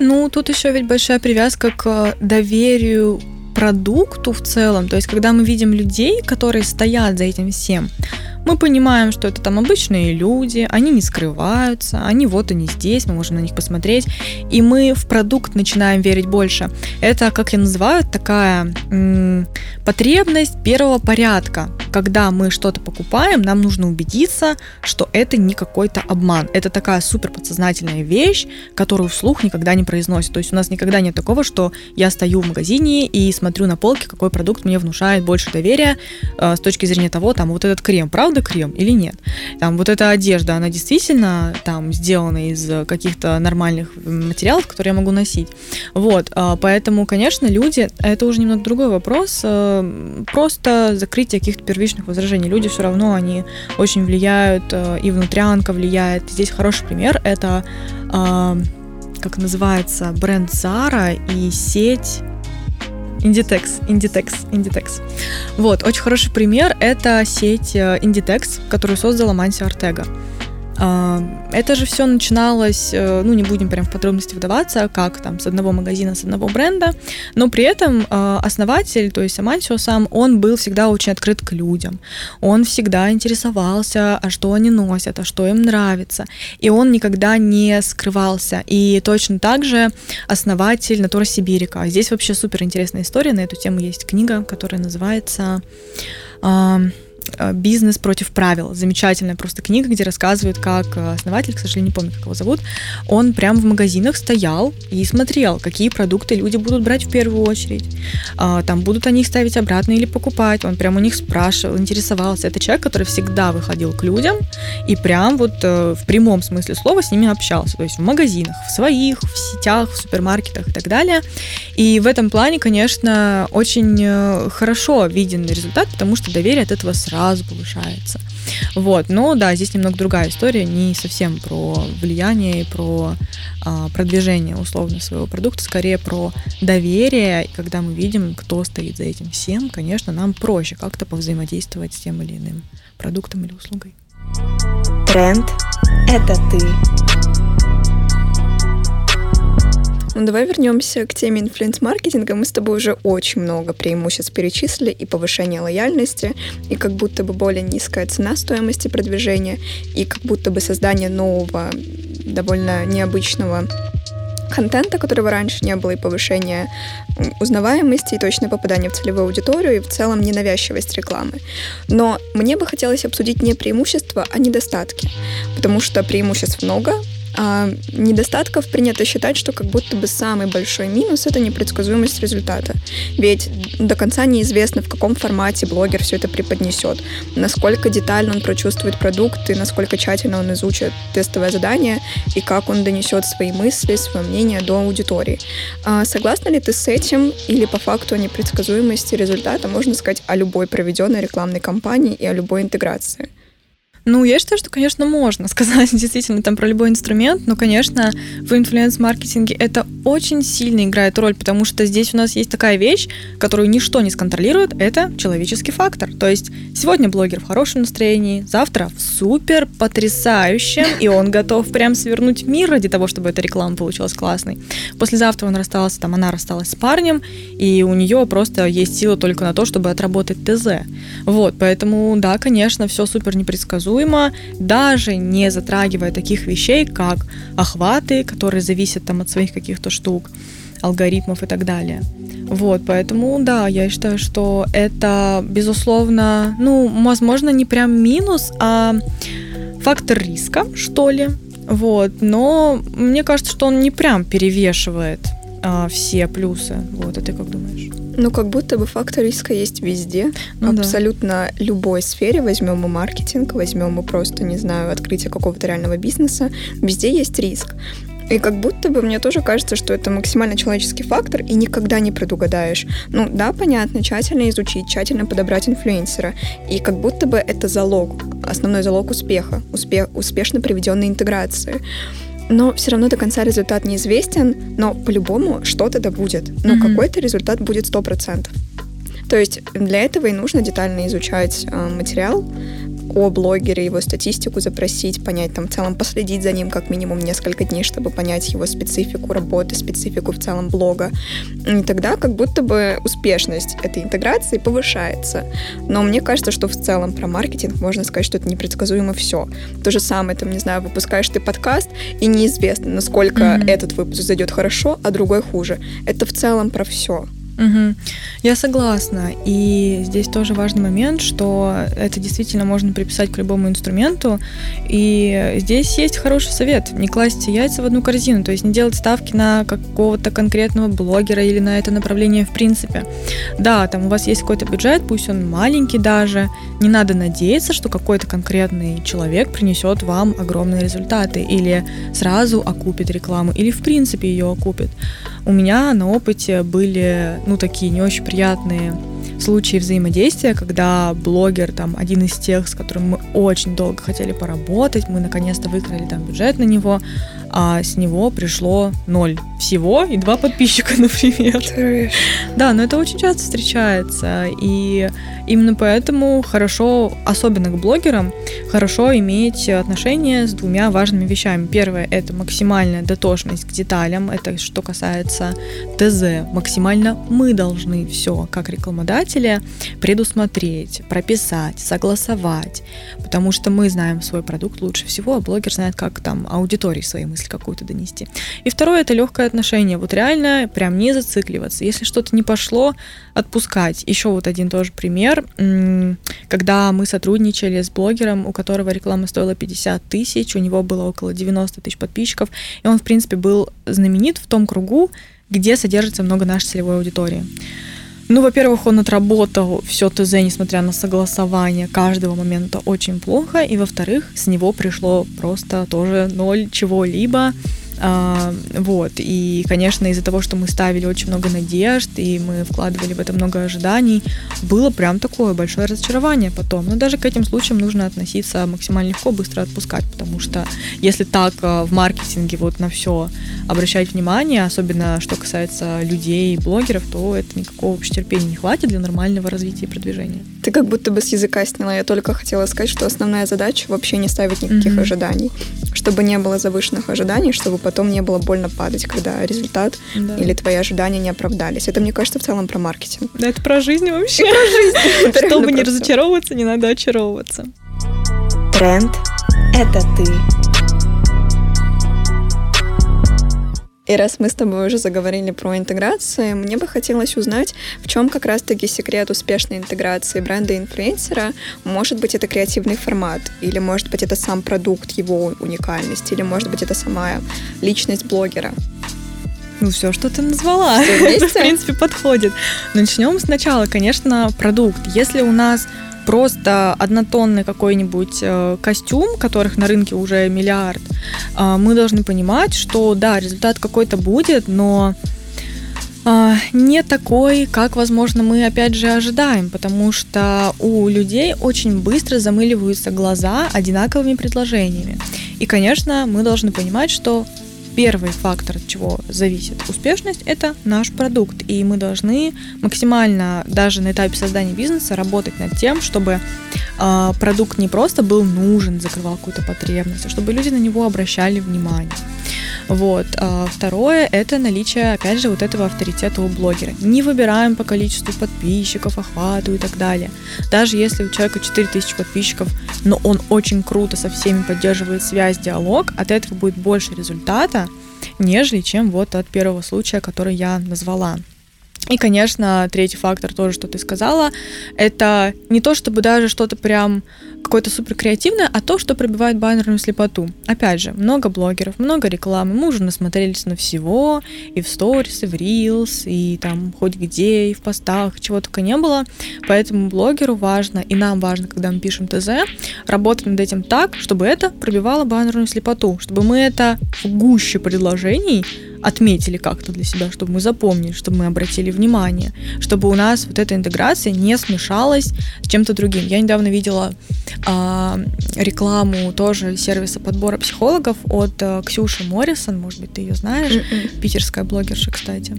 Ну, тут еще ведь большая привязка к доверию продукту в целом. То есть, когда мы видим людей, которые стоят за этим всем, мы понимаем, что это там обычные люди, они не скрываются, они вот они здесь, мы можем на них посмотреть, и мы в продукт начинаем верить больше. Это, как я называю, такая м- потребность первого порядка, когда мы что-то покупаем, нам нужно убедиться, что это не какой-то обман. Это такая супер подсознательная вещь, которую вслух никогда не произносит. То есть у нас никогда нет такого, что я стою в магазине и смотрю на полке, какой продукт мне внушает больше доверия э, с точки зрения того, там вот этот крем, правда крем или нет? Там вот эта одежда, она действительно там сделана из каких-то нормальных материалов, которые я могу носить. Вот, э, поэтому, конечно, люди, это уже немного другой вопрос, э, просто закрытие каких-то первичных возражений. Люди все равно, они очень влияют, э, и внутрянка влияет. Здесь хороший пример, это э, как называется, бренд Zara и сеть Inditex, Inditex, Inditex. Вот, очень хороший пример – это сеть э, Inditex, которую создала Манси Артега. А, это же все начиналось, э, ну, не будем прям в подробности вдаваться, как там с одного магазина, с одного бренда, но при этом э, основатель, то есть Амансио сам, он был всегда очень открыт к людям. Он всегда интересовался, а что они носят, а что им нравится. И он никогда не скрывался. И точно так же основатель Натура Сибирика. Здесь вообще супер интересная история, на эту тему есть книга, которая называется Э, «Бизнес против правил». Замечательная просто книга, где рассказывают, как э, основатель, к сожалению, не помню, как его зовут, он прям в магазинах стоял и смотрел, какие продукты люди будут брать в первую очередь. А, там будут они их ставить обратно или покупать. Он прям у них спрашивал, интересовался. Это человек, который всегда выходил к людям и прям вот э, в прямом смысле слова с ними общался. То есть в магазинах, в своих, в сетях, в супермаркетах и так далее. И в этом плане, конечно, очень хорошо виден результат, потому что доверие от этого сразу сразу повышается. Вот, но да, здесь немного другая история, не совсем про влияние и про а, продвижение условно своего продукта, скорее про доверие. И когда мы видим, кто стоит за этим всем, конечно, нам проще как-то повзаимодействовать с тем или иным продуктом или услугой. Тренд – это ты. Ну, давай вернемся к теме инфлюенс-маркетинга. Мы с тобой уже очень много преимуществ перечислили и повышение лояльности, и как будто бы более низкая цена стоимости продвижения, и как будто бы создание нового, довольно необычного контента, которого раньше не было, и повышение узнаваемости, и точное попадание в целевую аудиторию, и в целом ненавязчивость рекламы. Но мне бы хотелось обсудить не преимущества, а недостатки, потому что преимуществ много, а недостатков принято считать, что как будто бы самый большой минус — это непредсказуемость результата. Ведь до конца неизвестно, в каком формате блогер все это преподнесет, насколько детально он прочувствует продукт и насколько тщательно он изучит тестовое задание и как он донесет свои мысли, свое мнение до аудитории. А согласна ли ты с этим или по факту о непредсказуемости результата можно сказать о любой проведенной рекламной кампании и о любой интеграции? Ну, я считаю, что, конечно, можно сказать действительно там про любой инструмент, но, конечно, в инфлюенс-маркетинге это очень сильно играет роль, потому что здесь у нас есть такая вещь, которую ничто не сконтролирует, это человеческий фактор. То есть сегодня блогер в хорошем настроении, завтра в супер потрясающем, и он готов прям свернуть мир ради того, чтобы эта реклама получилась классной. Послезавтра он расстался, там она рассталась с парнем, и у нее просто есть сила только на то, чтобы отработать ТЗ. Вот, поэтому, да, конечно, все супер непредсказуемо, предсказуемо, даже не затрагивая таких вещей, как охваты, которые зависят там от своих каких-то штук, алгоритмов и так далее. Вот, поэтому, да, я считаю, что это, безусловно, ну, возможно, не прям минус, а фактор риска, что ли. Вот, но мне кажется, что он не прям перевешивает а, все плюсы. Вот, а ты как думаешь? Ну, как будто бы фактор риска есть везде. Ну, Абсолютно да. любой сфере. Возьмем мы маркетинг, возьмем мы просто, не знаю, открытие какого-то реального бизнеса. Везде есть риск. И как будто бы мне тоже кажется, что это максимально человеческий фактор, и никогда не предугадаешь. Ну да, понятно, тщательно изучить, тщательно подобрать инфлюенсера. И как будто бы это залог, основной залог успеха, успех, успешно приведенной интеграции но все равно до конца результат неизвестен, но по-любому что-то да будет. Но mm-hmm. какой-то результат будет 100%. То есть для этого и нужно детально изучать э, материал, о блогере, его статистику запросить, понять, там, в целом последить за ним как минимум несколько дней, чтобы понять его специфику работы, специфику в целом блога. И тогда как будто бы успешность этой интеграции повышается. Но мне кажется, что в целом про маркетинг можно сказать, что это непредсказуемо все. То же самое, там, не знаю, выпускаешь ты подкаст, и неизвестно, насколько mm-hmm. этот выпуск зайдет хорошо, а другой хуже. Это в целом про все. Угу. Я согласна. И здесь тоже важный момент, что это действительно можно приписать к любому инструменту. И здесь есть хороший совет. Не класть яйца в одну корзину. То есть не делать ставки на какого-то конкретного блогера или на это направление в принципе. Да, там у вас есть какой-то бюджет, пусть он маленький даже. Не надо надеяться, что какой-то конкретный человек принесет вам огромные результаты или сразу окупит рекламу, или в принципе ее окупит. У меня на опыте были, ну, такие не очень приятные случаи взаимодействия, когда блогер, там, один из тех, с которым мы очень долго хотели поработать, мы наконец-то выкрали там бюджет на него, а с него пришло ноль всего и два подписчика, например. Трэш. Да, но это очень часто встречается, и именно поэтому хорошо, особенно к блогерам, хорошо иметь отношения с двумя важными вещами. Первое — это максимальная дотошность к деталям, это что касается ТЗ. Максимально мы должны все, как рекламодатели, предусмотреть, прописать, согласовать, потому что мы знаем свой продукт лучше всего, а блогер знает, как там аудитории своей мысли какую-то донести. И второе — это легкое отношение. Вот реально прям не зацикливаться. Если что-то не пошло, отпускать. Еще вот один тоже пример. Когда мы сотрудничали с блогером, у которого реклама стоила 50 тысяч, у него было около 90 тысяч подписчиков, и он, в принципе, был знаменит в том кругу, где содержится много нашей целевой аудитории. Ну, во-первых, он отработал все ТЗ, несмотря на согласование каждого момента очень плохо. И, во-вторых, с него пришло просто тоже ноль чего-либо. А, вот, и, конечно, из-за того, что мы ставили очень много надежд, и мы вкладывали в это много ожиданий, было прям такое большое разочарование потом. Но даже к этим случаям нужно относиться максимально легко, быстро отпускать, потому что если так а, в маркетинге вот на все обращать внимание, особенно что касается людей, блогеров, то это никакого вообще терпения не хватит для нормального развития и продвижения. Ты как будто бы с языка сняла. Я только хотела сказать, что основная задача вообще не ставить никаких mm-hmm. ожиданий. Чтобы не было завышенных ожиданий, чтобы потом не было больно падать, когда результат да. или твои ожидания не оправдались. Это, мне кажется, в целом про маркетинг. Да, это про жизнь вообще. И про жизнь. Чтобы не разочаровываться, не надо очаровываться. Тренд — это ты. И раз мы с тобой уже заговорили про интеграцию, мне бы хотелось узнать, в чем как раз-таки секрет успешной интеграции бренда инфлюенсера. Может быть, это креативный формат, или может быть, это сам продукт, его уникальность, или может быть, это сама личность блогера. Ну, все, что ты назвала, в принципе, подходит. Начнем сначала, конечно, продукт. Если у нас просто однотонный какой-нибудь э, костюм, которых на рынке уже миллиард, э, мы должны понимать, что да, результат какой-то будет, но э, не такой, как, возможно, мы опять же ожидаем, потому что у людей очень быстро замыливаются глаза одинаковыми предложениями. И, конечно, мы должны понимать, что первый фактор, от чего зависит успешность, это наш продукт. И мы должны максимально даже на этапе создания бизнеса работать над тем, чтобы э, продукт не просто был нужен, закрывал какую-то потребность, а чтобы люди на него обращали внимание. Вот. А второе – это наличие, опять же, вот этого авторитета у блогера. Не выбираем по количеству подписчиков, охвату и так далее. Даже если у человека 4000 подписчиков, но он очень круто со всеми поддерживает связь, диалог, от этого будет больше результата, нежели чем вот от первого случая, который я назвала. И, конечно, третий фактор тоже, что ты сказала, это не то, чтобы даже что-то прям какое-то супер креативное, а то, что пробивает баннерную слепоту. Опять же, много блогеров, много рекламы, мы уже насмотрелись на всего, и в сторис, и в рилс, и там хоть где, и в постах, чего только не было. Поэтому блогеру важно, и нам важно, когда мы пишем ТЗ, работать над этим так, чтобы это пробивало баннерную слепоту, чтобы мы это в гуще предложений отметили как-то для себя, чтобы мы запомнили, чтобы мы обратили внимание, чтобы у нас вот эта интеграция не смешалась с чем-то другим. Я недавно видела э, рекламу тоже сервиса подбора психологов от э, Ксюши Моррисон, может быть, ты ее знаешь, питерская блогерша, кстати.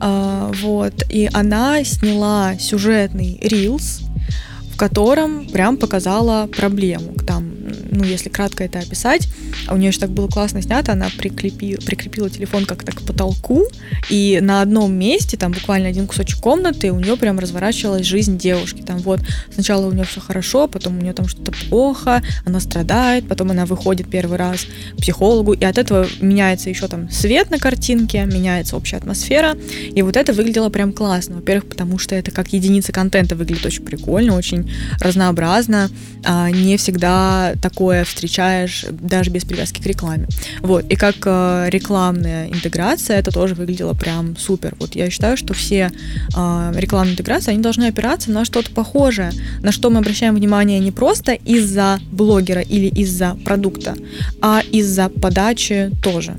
Э, вот, и она сняла сюжетный рилс, в котором прям показала проблему. Там ну, если кратко это описать, а у нее еще так было классно снято, она прикрепила, прикрепила телефон как-то к потолку, и на одном месте, там буквально один кусочек комнаты, у нее прям разворачивалась жизнь девушки. Там вот сначала у нее все хорошо, потом у нее там что-то плохо, она страдает, потом она выходит первый раз к психологу, и от этого меняется еще там свет на картинке, меняется общая атмосфера, и вот это выглядело прям классно. Во-первых, потому что это как единица контента выглядит очень прикольно, очень разнообразно, а не всегда такое встречаешь даже без привязки к рекламе. Вот, и как э, рекламная интеграция, это тоже выглядело прям супер. Вот я считаю, что все э, рекламные интеграции, они должны опираться на что-то похожее, на что мы обращаем внимание не просто из-за блогера или из-за продукта, а из-за подачи тоже.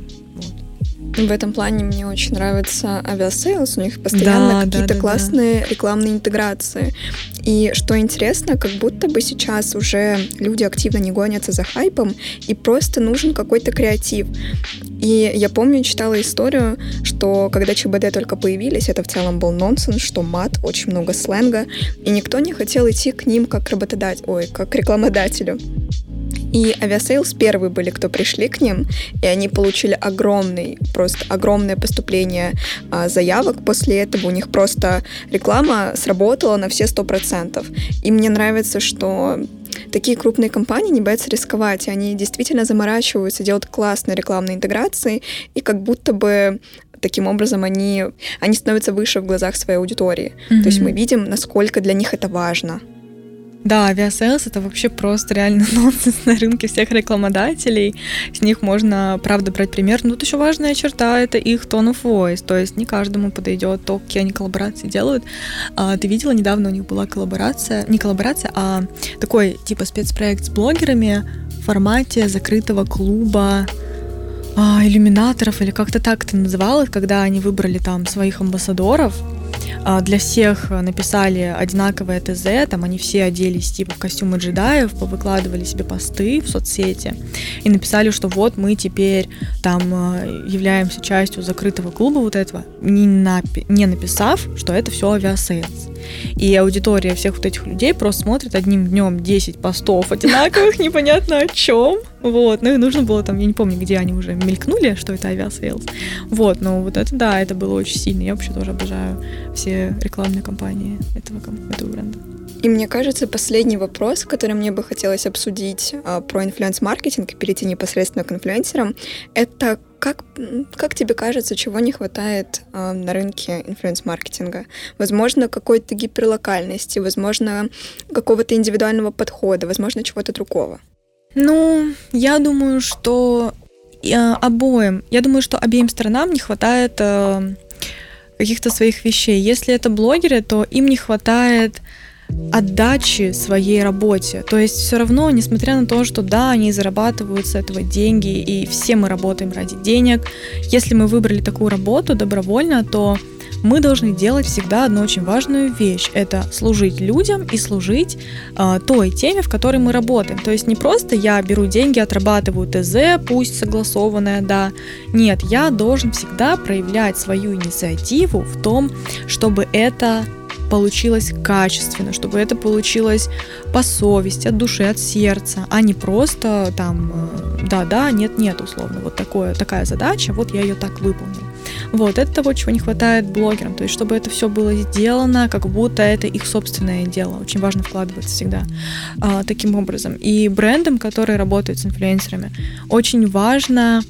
В этом плане мне очень нравится Aviasales, у них постоянно да, какие-то да, да, классные да. рекламные интеграции. И что интересно, как будто бы сейчас уже люди активно не гонятся за хайпом, и просто нужен какой-то креатив. И я помню, читала историю, что когда ЧБД только появились, это в целом был нонсенс, что мат, очень много сленга, и никто не хотел идти к ним как работодатель, ой, как рекламодателю. И Aviasales первые были, кто пришли к ним, и они получили огромный, просто огромное поступление а, заявок. После этого у них просто реклама сработала на все сто процентов. И мне нравится, что такие крупные компании не боятся рисковать, и они действительно заморачиваются, делают классные рекламные интеграции, и как будто бы таким образом они, они становятся выше в глазах своей аудитории. Mm-hmm. То есть мы видим, насколько для них это важно. Да, Aviasales это вообще просто реально нонсенс на рынке всех рекламодателей. С них можно, правда, брать пример. Но тут еще важная черта — это их tone of voice. То есть не каждому подойдет то, какие они коллаборации делают. А, ты видела, недавно у них была коллаборация, не коллаборация, а такой типа спецпроект с блогерами в формате закрытого клуба а, иллюминаторов, или как-то так это называлось, когда они выбрали там своих амбассадоров, а, для всех написали одинаковое ТЗ, там они все оделись типа в костюмы джедаев, выкладывали себе посты в соцсети и написали, что вот мы теперь там а, являемся частью закрытого клуба вот этого, не, напи- не написав, что это все Aviasales. И аудитория всех вот этих людей просто смотрит одним днем 10 постов одинаковых, непонятно о чем. Вот, ну и нужно было там, я не помню, где они уже мелькнули, что это Aviasales. Вот, но вот это, да, это было очень сильно. Я вообще тоже обожаю все рекламные кампании этого, этого бренда. И мне кажется, последний вопрос, который мне бы хотелось обсудить а, про инфлюенс-маркетинг и перейти непосредственно к инфлюенсерам, это как, как тебе кажется, чего не хватает э, на рынке инфлюенс-маркетинга? Возможно, какой-то гиперлокальности, возможно, какого-то индивидуального подхода, возможно, чего-то другого. Ну, я думаю, что э, обоим, я думаю, что обеим сторонам не хватает э, каких-то своих вещей. Если это блогеры, то им не хватает отдачи своей работе. То есть все равно, несмотря на то, что да, они зарабатывают с этого деньги, и все мы работаем ради денег, если мы выбрали такую работу добровольно, то мы должны делать всегда одну очень важную вещь. Это служить людям и служить э, той теме, в которой мы работаем. То есть не просто я беру деньги, отрабатываю ТЗ, пусть согласованное, да. Нет, я должен всегда проявлять свою инициативу в том, чтобы это получилось качественно, чтобы это получилось по совести, от души, от сердца, а не просто там да-да, нет-нет, условно. Вот такое, такая задача, вот я ее так выполнил. Вот, это того, чего не хватает блогерам. То есть, чтобы это все было сделано, как будто это их собственное дело. Очень важно вкладываться всегда а, таким образом. И брендам, которые работают с инфлюенсерами, очень важно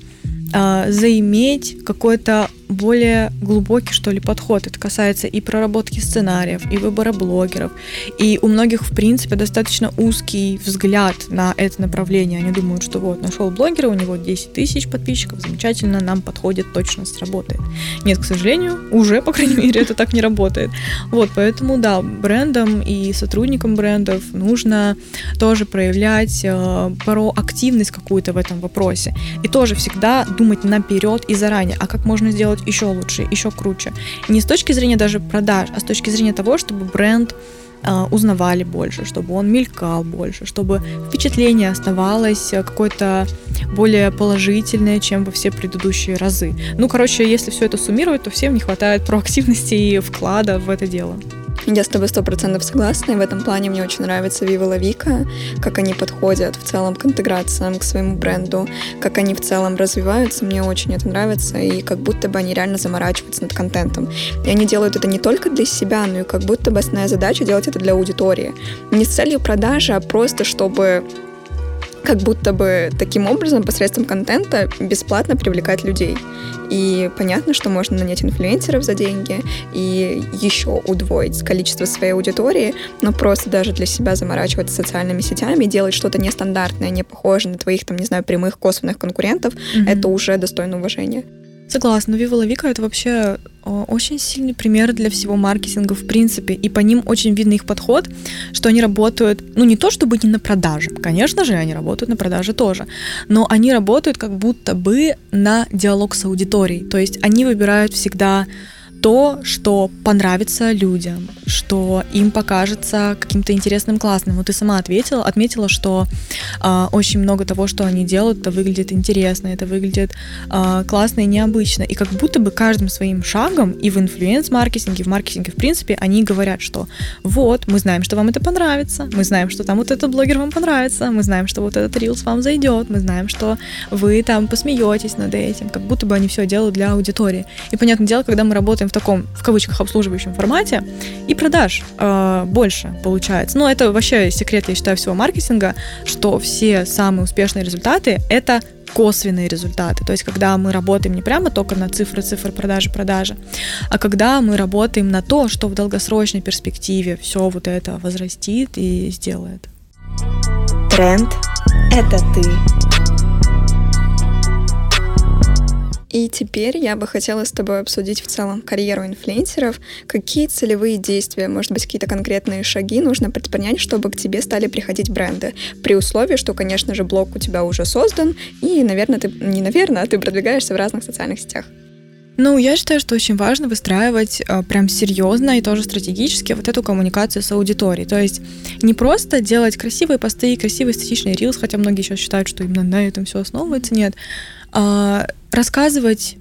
а, заиметь какой-то более глубокий, что ли, подход. Это касается и проработки сценариев, и выбора блогеров. И у многих, в принципе, достаточно узкий взгляд на это направление. Они думают, что вот, нашел блогера, у него 10 тысяч подписчиков, замечательно, нам подходит, точно сработает. Нет, к сожалению, уже, по крайней мере, это так не работает. Вот, поэтому, да, брендам и сотрудникам брендов нужно тоже проявлять э, проактивность какую-то в этом вопросе. И тоже всегда думать наперед и заранее, а как можно сделать сделать еще лучше, еще круче. не с точки зрения даже продаж, а с точки зрения того, чтобы бренд э, узнавали больше, чтобы он мелькал больше, чтобы впечатление оставалось какое-то более положительное, чем во все предыдущие разы. Ну, короче, если все это суммировать, то всем не хватает проактивности и вклада в это дело. Я с тобой сто процентов согласна, и в этом плане мне очень нравится Viva La Vika, как они подходят в целом к интеграциям, к своему бренду, как они в целом развиваются, мне очень это нравится, и как будто бы они реально заморачиваются над контентом. И они делают это не только для себя, но и как будто бы основная задача делать это для аудитории. Не с целью продажи, а просто чтобы как будто бы таким образом посредством контента бесплатно привлекать людей. И понятно, что можно нанять инфлюенсеров за деньги и еще удвоить количество своей аудитории, но просто даже для себя заморачиваться социальными сетями, делать что-то нестандартное, не похожее на твоих, там, не знаю, прямых косвенных конкурентов, mm-hmm. это уже достойно уважения. Согласна, Viva La Vika это вообще очень сильный пример для всего маркетинга в принципе, и по ним очень видно их подход, что они работают, ну не то чтобы не на продаже, конечно же, они работают на продаже тоже, но они работают как будто бы на диалог с аудиторией, то есть они выбирают всегда то, что понравится людям, что им покажется каким-то интересным, классным. Вот ты сама ответила, отметила, что э, очень много того, что они делают, это выглядит интересно, это выглядит э, классно и необычно. И как будто бы каждым своим шагом и в инфлюенс-маркетинге, в маркетинге в принципе, они говорят, что вот, мы знаем, что вам это понравится, мы знаем, что там вот этот блогер вам понравится, мы знаем, что вот этот рилс вам зайдет, мы знаем, что вы там посмеетесь над этим, как будто бы они все делают для аудитории. И понятное дело, когда мы работаем в таком, в кавычках, обслуживающем формате, и продаж э, больше получается. Но это вообще секрет, я считаю, всего маркетинга, что все самые успешные результаты — это косвенные результаты. То есть, когда мы работаем не прямо только на цифры, цифры продажи, продажи, а когда мы работаем на то, что в долгосрочной перспективе все вот это возрастит и сделает. Тренд — это ты. И теперь я бы хотела с тобой обсудить в целом карьеру инфлюенсеров. Какие целевые действия, может быть, какие-то конкретные шаги нужно предпринять, чтобы к тебе стали приходить бренды? При условии, что, конечно же, блог у тебя уже создан, и, наверное, ты, не наверное, а ты продвигаешься в разных социальных сетях. Ну, я считаю, что очень важно выстраивать э, прям серьезно и тоже стратегически вот эту коммуникацию с аудиторией. То есть не просто делать красивые посты, красивый эстетичный рилс, хотя многие сейчас считают, что именно на этом все основывается, нет. А, рассказывать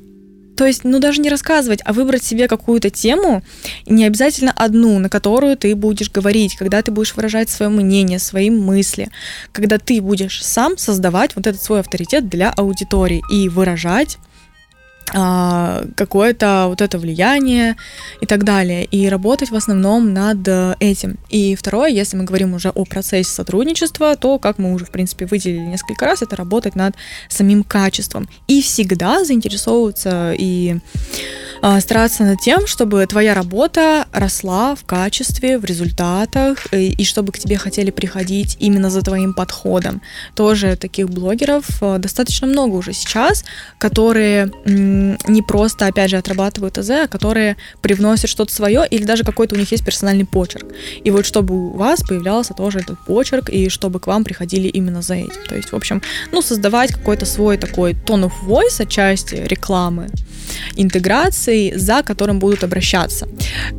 то есть, ну даже не рассказывать, а выбрать себе какую-то тему, не обязательно одну, на которую ты будешь говорить, когда ты будешь выражать свое мнение, свои мысли, когда ты будешь сам создавать вот этот свой авторитет для аудитории и выражать какое-то вот это влияние и так далее. И работать в основном над э, этим. И второе, если мы говорим уже о процессе сотрудничества, то, как мы уже, в принципе, выделили несколько раз, это работать над самим качеством. И всегда заинтересовываться и а, стараться над тем, чтобы твоя работа росла в качестве, в результатах, и, и чтобы к тебе хотели приходить именно за твоим подходом. Тоже таких блогеров э, достаточно много уже сейчас, которые не просто, опять же, отрабатывают АЗ, а которые привносят что-то свое или даже какой-то у них есть персональный почерк. И вот чтобы у вас появлялся тоже этот почерк, и чтобы к вам приходили именно за этим. То есть, в общем, ну, создавать какой-то свой такой tone of voice отчасти рекламы, интеграции, за которым будут обращаться.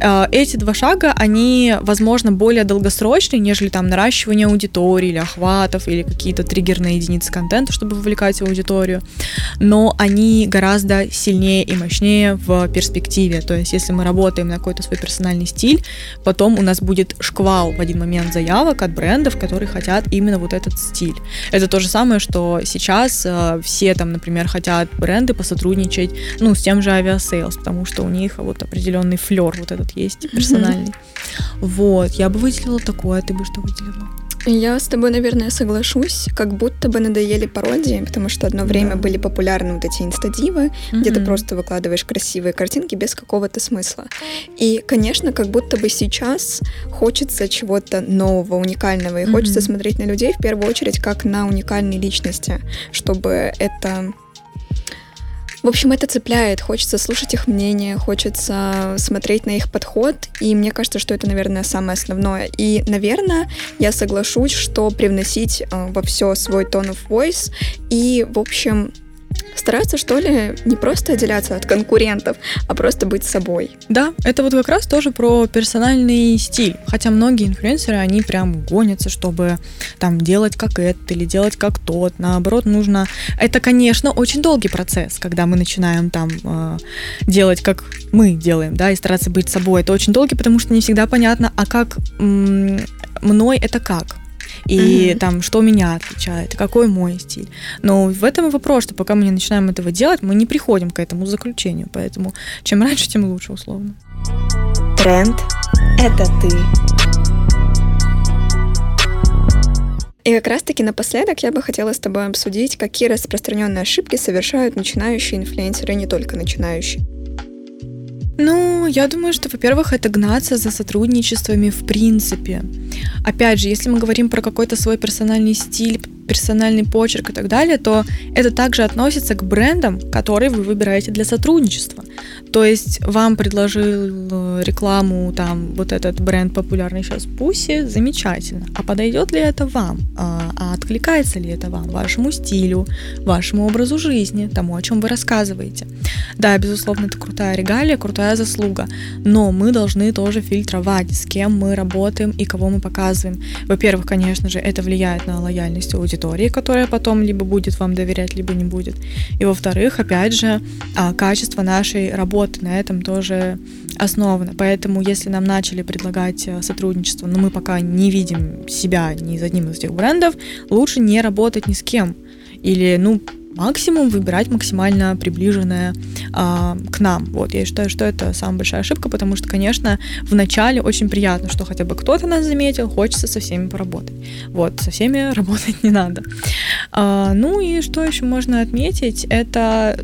Э, эти два шага, они, возможно, более долгосрочные, нежели там наращивание аудитории или охватов, или какие-то триггерные единицы контента, чтобы вовлекать аудиторию, но они гораздо сильнее и мощнее в перспективе. То есть, если мы работаем на какой-то свой персональный стиль, потом у нас будет шквал в один момент заявок от брендов, которые хотят именно вот этот стиль. Это то же самое, что сейчас э, все там, например, хотят бренды посотрудничать, ну, с тем же Aviasales, потому что у них вот определенный флер вот этот есть персональный. Mm-hmm. Вот, я бы выделила такое, а ты бы что выделила? Я с тобой, наверное, соглашусь. Как будто бы надоели пародии, потому что одно время да. были популярны вот эти инстадивы, mm-hmm. где ты просто выкладываешь красивые картинки без какого-то смысла. И, конечно, как будто бы сейчас хочется чего-то нового, уникального, и mm-hmm. хочется смотреть на людей в первую очередь как на уникальные личности, чтобы это в общем, это цепляет, хочется слушать их мнение, хочется смотреть на их подход, и мне кажется, что это, наверное, самое основное. И, наверное, я соглашусь, что привносить э, во все свой tone of voice и, в общем, стараться, что ли, не просто отделяться от конкурентов, а просто быть собой. Да, это вот как раз тоже про персональный стиль. Хотя многие инфлюенсеры, они прям гонятся, чтобы там делать как это или делать как тот. Наоборот, нужно... Это, конечно, очень долгий процесс, когда мы начинаем там э, делать, как мы делаем, да, и стараться быть собой. Это очень долгий, потому что не всегда понятно, а как м- мной это как и угу. там, что меня отличает, какой мой стиль. Но в этом и вопрос, что пока мы не начинаем этого делать, мы не приходим к этому заключению. Поэтому чем раньше, тем лучше, условно. Тренд – это ты. И как раз-таки напоследок я бы хотела с тобой обсудить, какие распространенные ошибки совершают начинающие инфлюенсеры, не только начинающие. Ну, я думаю, что, во-первых, это гнаться за сотрудничествами в принципе. Опять же, если мы говорим про какой-то свой персональный стиль, персональный почерк и так далее, то это также относится к брендам, которые вы выбираете для сотрудничества. То есть вам предложил э, рекламу там вот этот бренд популярный сейчас Пуси, замечательно. А подойдет ли это вам? А, а откликается ли это вам, вашему стилю, вашему образу жизни, тому, о чем вы рассказываете? Да, безусловно, это крутая регалия, крутая заслуга, но мы должны тоже фильтровать, с кем мы работаем и кого мы показываем. Во-первых, конечно же, это влияет на лояльность аудитории, которая потом либо будет вам доверять, либо не будет. И во-вторых, опять же, а, качество нашей работы на этом тоже основано. Поэтому, если нам начали предлагать э, сотрудничество, но мы пока не видим себя ни из одним из этих брендов, лучше не работать ни с кем. Или, ну, максимум выбирать максимально приближенное а, к нам. Вот, я считаю, что это самая большая ошибка, потому что, конечно, в начале очень приятно, что хотя бы кто-то нас заметил, хочется со всеми поработать. Вот, со всеми работать не надо. А, ну и что еще можно отметить, это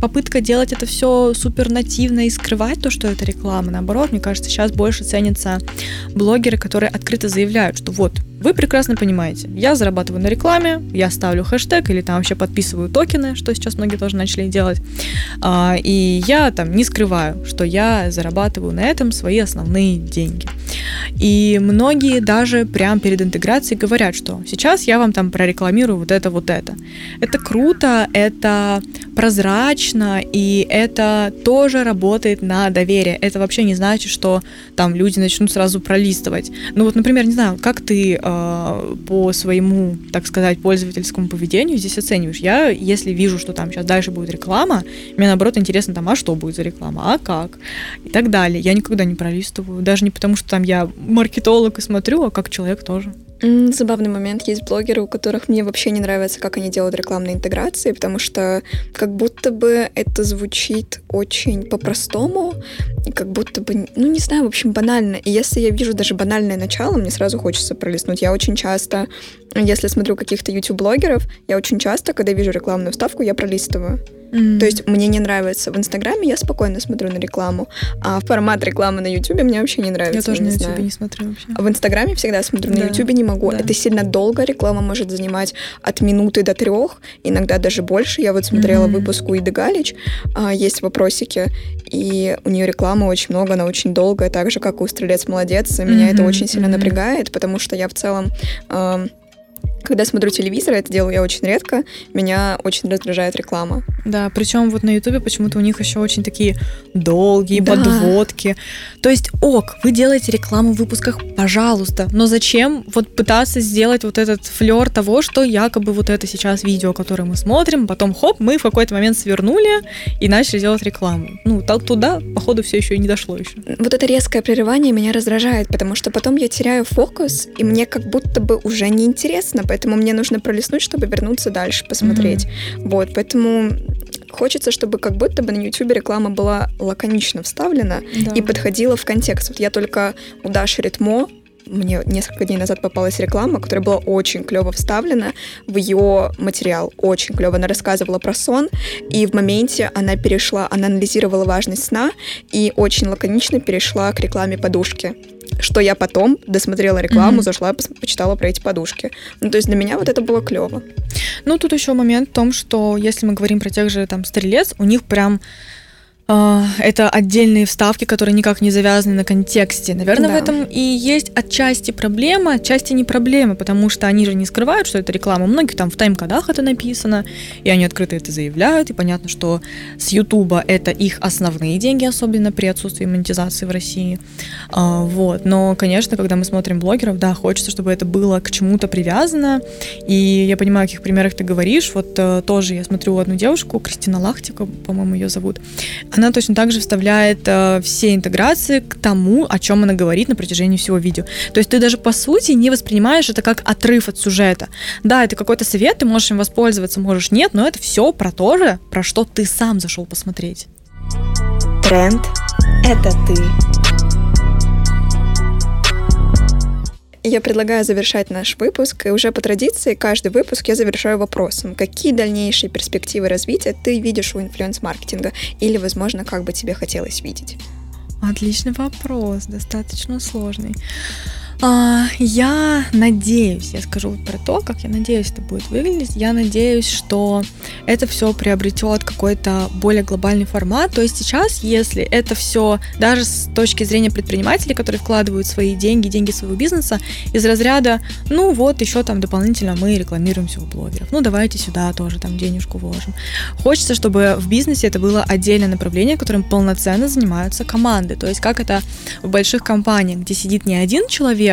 попытка делать это все супер нативно и скрывать то, что это реклама. Наоборот, мне кажется, сейчас больше ценятся блогеры, которые открыто заявляют, что вот, вы прекрасно понимаете, я зарабатываю на рекламе, я ставлю хэштег или там вообще подписываю токены, что сейчас многие тоже начали делать, а, и я там не скрываю, что я зарабатываю на этом свои основные деньги. И многие даже прямо перед интеграцией говорят, что сейчас я вам там прорекламирую вот это, вот это. Это круто, это прозрачно, и это тоже работает на доверие. Это вообще не значит, что там люди начнут сразу пролистывать. Ну вот, например, не знаю, как ты э, по своему, так сказать, пользовательскому поведению здесь оцениваешь? Я, если вижу, что там сейчас дальше будет реклама, мне наоборот интересно там, а что будет за реклама, а как? И так далее. Я никогда не пролистываю. Даже не потому, что там я маркетолог и смотрю, а как человек тоже. Забавный момент. Есть блогеры, у которых мне вообще не нравится, как они делают рекламные интеграции, потому что как будто бы это звучит очень по-простому, и как будто бы, ну, не знаю, в общем, банально. И если я вижу даже банальное начало, мне сразу хочется пролистнуть. Я очень часто, если смотрю каких-то YouTube-блогеров, я очень часто, когда вижу рекламную вставку, я пролистываю. Mm. То есть мне не нравится. В Инстаграме я спокойно смотрю на рекламу, а формат рекламы на Ютубе мне вообще не нравится. Я тоже я на Ютубе не смотрю вообще. В Инстаграме всегда смотрю, да. на Ютубе не могу. Да. Это сильно долго. Реклама может занимать от минуты до трех, иногда даже больше. Я вот смотрела mm-hmm. выпуск у Иды Галич, а, есть вопросики, и у нее рекламы очень много, она очень долгая, так же, как у Стрелец Молодец. Меня mm-hmm. это очень сильно mm-hmm. напрягает, потому что я в целом... Э, когда смотрю телевизор, это делаю я очень редко, меня очень раздражает реклама. Да, причем вот на Ютубе почему-то у них еще очень такие долгие да. подводки. То есть, ок, вы делаете рекламу в выпусках, пожалуйста, но зачем вот пытаться сделать вот этот флер того, что якобы вот это сейчас видео, которое мы смотрим, потом хоп, мы в какой-то момент свернули и начали делать рекламу. Ну, туда, походу, все еще и не дошло еще. Вот это резкое прерывание меня раздражает, потому что потом я теряю фокус, и мне как будто бы уже неинтересно, поэтому мне нужно пролистнуть, чтобы вернуться дальше, посмотреть. Mm-hmm. Вот, поэтому хочется, чтобы как будто бы на YouTube реклама была лаконично вставлена да. и подходила в контекст. Вот я только у Даши Ритмо мне несколько дней назад попалась реклама, которая была очень клево вставлена в ее материал. Очень клево. Она рассказывала про сон, и в моменте она перешла, она анализировала важность сна и очень лаконично перешла к рекламе подушки что я потом досмотрела рекламу, mm-hmm. зашла, почитала про эти подушки. Ну, то есть для меня вот это было клево. Ну, тут еще момент в том, что если мы говорим про тех же там стрелец, у них прям это отдельные вставки, которые никак не завязаны на контексте. Наверное, Да. в этом и есть отчасти проблема, отчасти не проблема, потому что они же не скрывают, что это реклама. У многих там в тайм-кодах это написано, и они открыто это заявляют, и понятно, что с Ютуба это их основные деньги, особенно при отсутствии монетизации в России. А, Вот. Но, конечно, когда мы смотрим блогеров, да, хочется, чтобы это было к чему-то привязано, и я понимаю, о каких примерах ты говоришь. Вот э, тоже я смотрю одну девушку, Кристина Лахтика, по-моему, ее зовут. Она точно так же вставляет э, все интеграции к тому, о чем она говорит на протяжении всего видео. То есть ты даже по сути не воспринимаешь это как отрыв от сюжета. Да, это какой-то совет, ты можешь им воспользоваться, можешь нет, но это все про то же, про что ты сам зашел посмотреть. Тренд – это ты. Я предлагаю завершать наш выпуск, и уже по традиции каждый выпуск я завершаю вопросом. Какие дальнейшие перспективы развития ты видишь у инфлюенс-маркетинга? Или, возможно, как бы тебе хотелось видеть? Отличный вопрос, достаточно сложный. А, я надеюсь, я скажу вот про то, как я надеюсь это будет выглядеть. Я надеюсь, что это все приобретет какой-то более глобальный формат. То есть сейчас, если это все даже с точки зрения предпринимателей, которые вкладывают свои деньги, деньги своего бизнеса, из разряда, ну вот еще там дополнительно мы рекламируемся у блогеров. Ну давайте сюда тоже там денежку вложим. Хочется, чтобы в бизнесе это было отдельное направление, которым полноценно занимаются команды. То есть как это в больших компаниях, где сидит не один человек,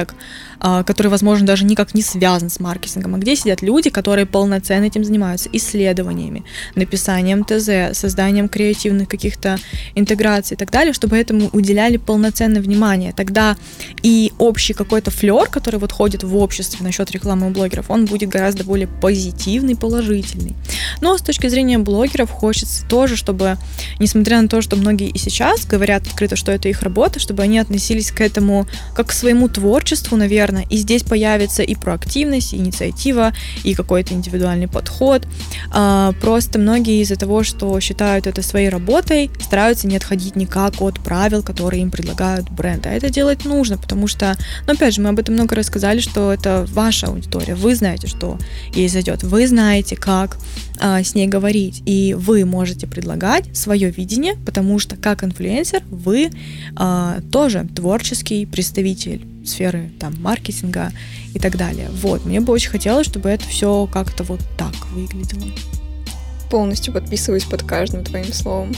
а, который, возможно, даже никак не связан с маркетингом, а где сидят люди, которые полноценно этим занимаются, исследованиями, написанием ТЗ, созданием креативных каких-то интеграций и так далее, чтобы этому уделяли полноценное внимание. Тогда и общий какой-то флер, который вот ходит в обществе насчет рекламы у блогеров, он будет гораздо более позитивный, положительный. Но с точки зрения блогеров хочется тоже, чтобы, несмотря на то, что многие и сейчас говорят открыто, что это их работа, чтобы они относились к этому как к своему творчеству, наверное, и здесь появится и проактивность, и инициатива, и какой-то индивидуальный подход. А, Просто многие из-за того, что считают это своей работой, стараются не отходить никак от правил, которые им предлагают бренды. А это делать нужно, потому что, ну, опять же, мы об этом много рассказали, что это ваша аудитория, вы знаете, что ей зайдет, вы знаете, как а, с ней говорить, и вы можете предлагать свое видение, потому что как инфлюенсер вы а, тоже творческий представитель сферы там маркетинга и так далее. Вот, мне бы очень хотелось, чтобы это все как-то вот так выглядело. Полностью подписываюсь под каждым твоим словом.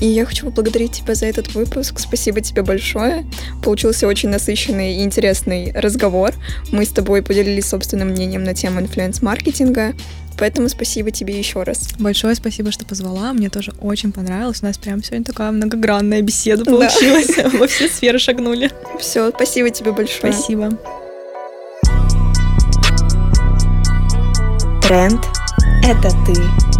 И я хочу поблагодарить тебя за этот выпуск. Спасибо тебе большое. Получился очень насыщенный и интересный разговор. Мы с тобой поделились собственным мнением на тему инфлюенс-маркетинга. Поэтому спасибо тебе еще раз. Большое спасибо, что позвала. Мне тоже очень понравилось. У нас прям сегодня такая многогранная беседа Да. получилась. Во все сферы шагнули. Все, спасибо тебе большое. Спасибо. Тренд – это ты.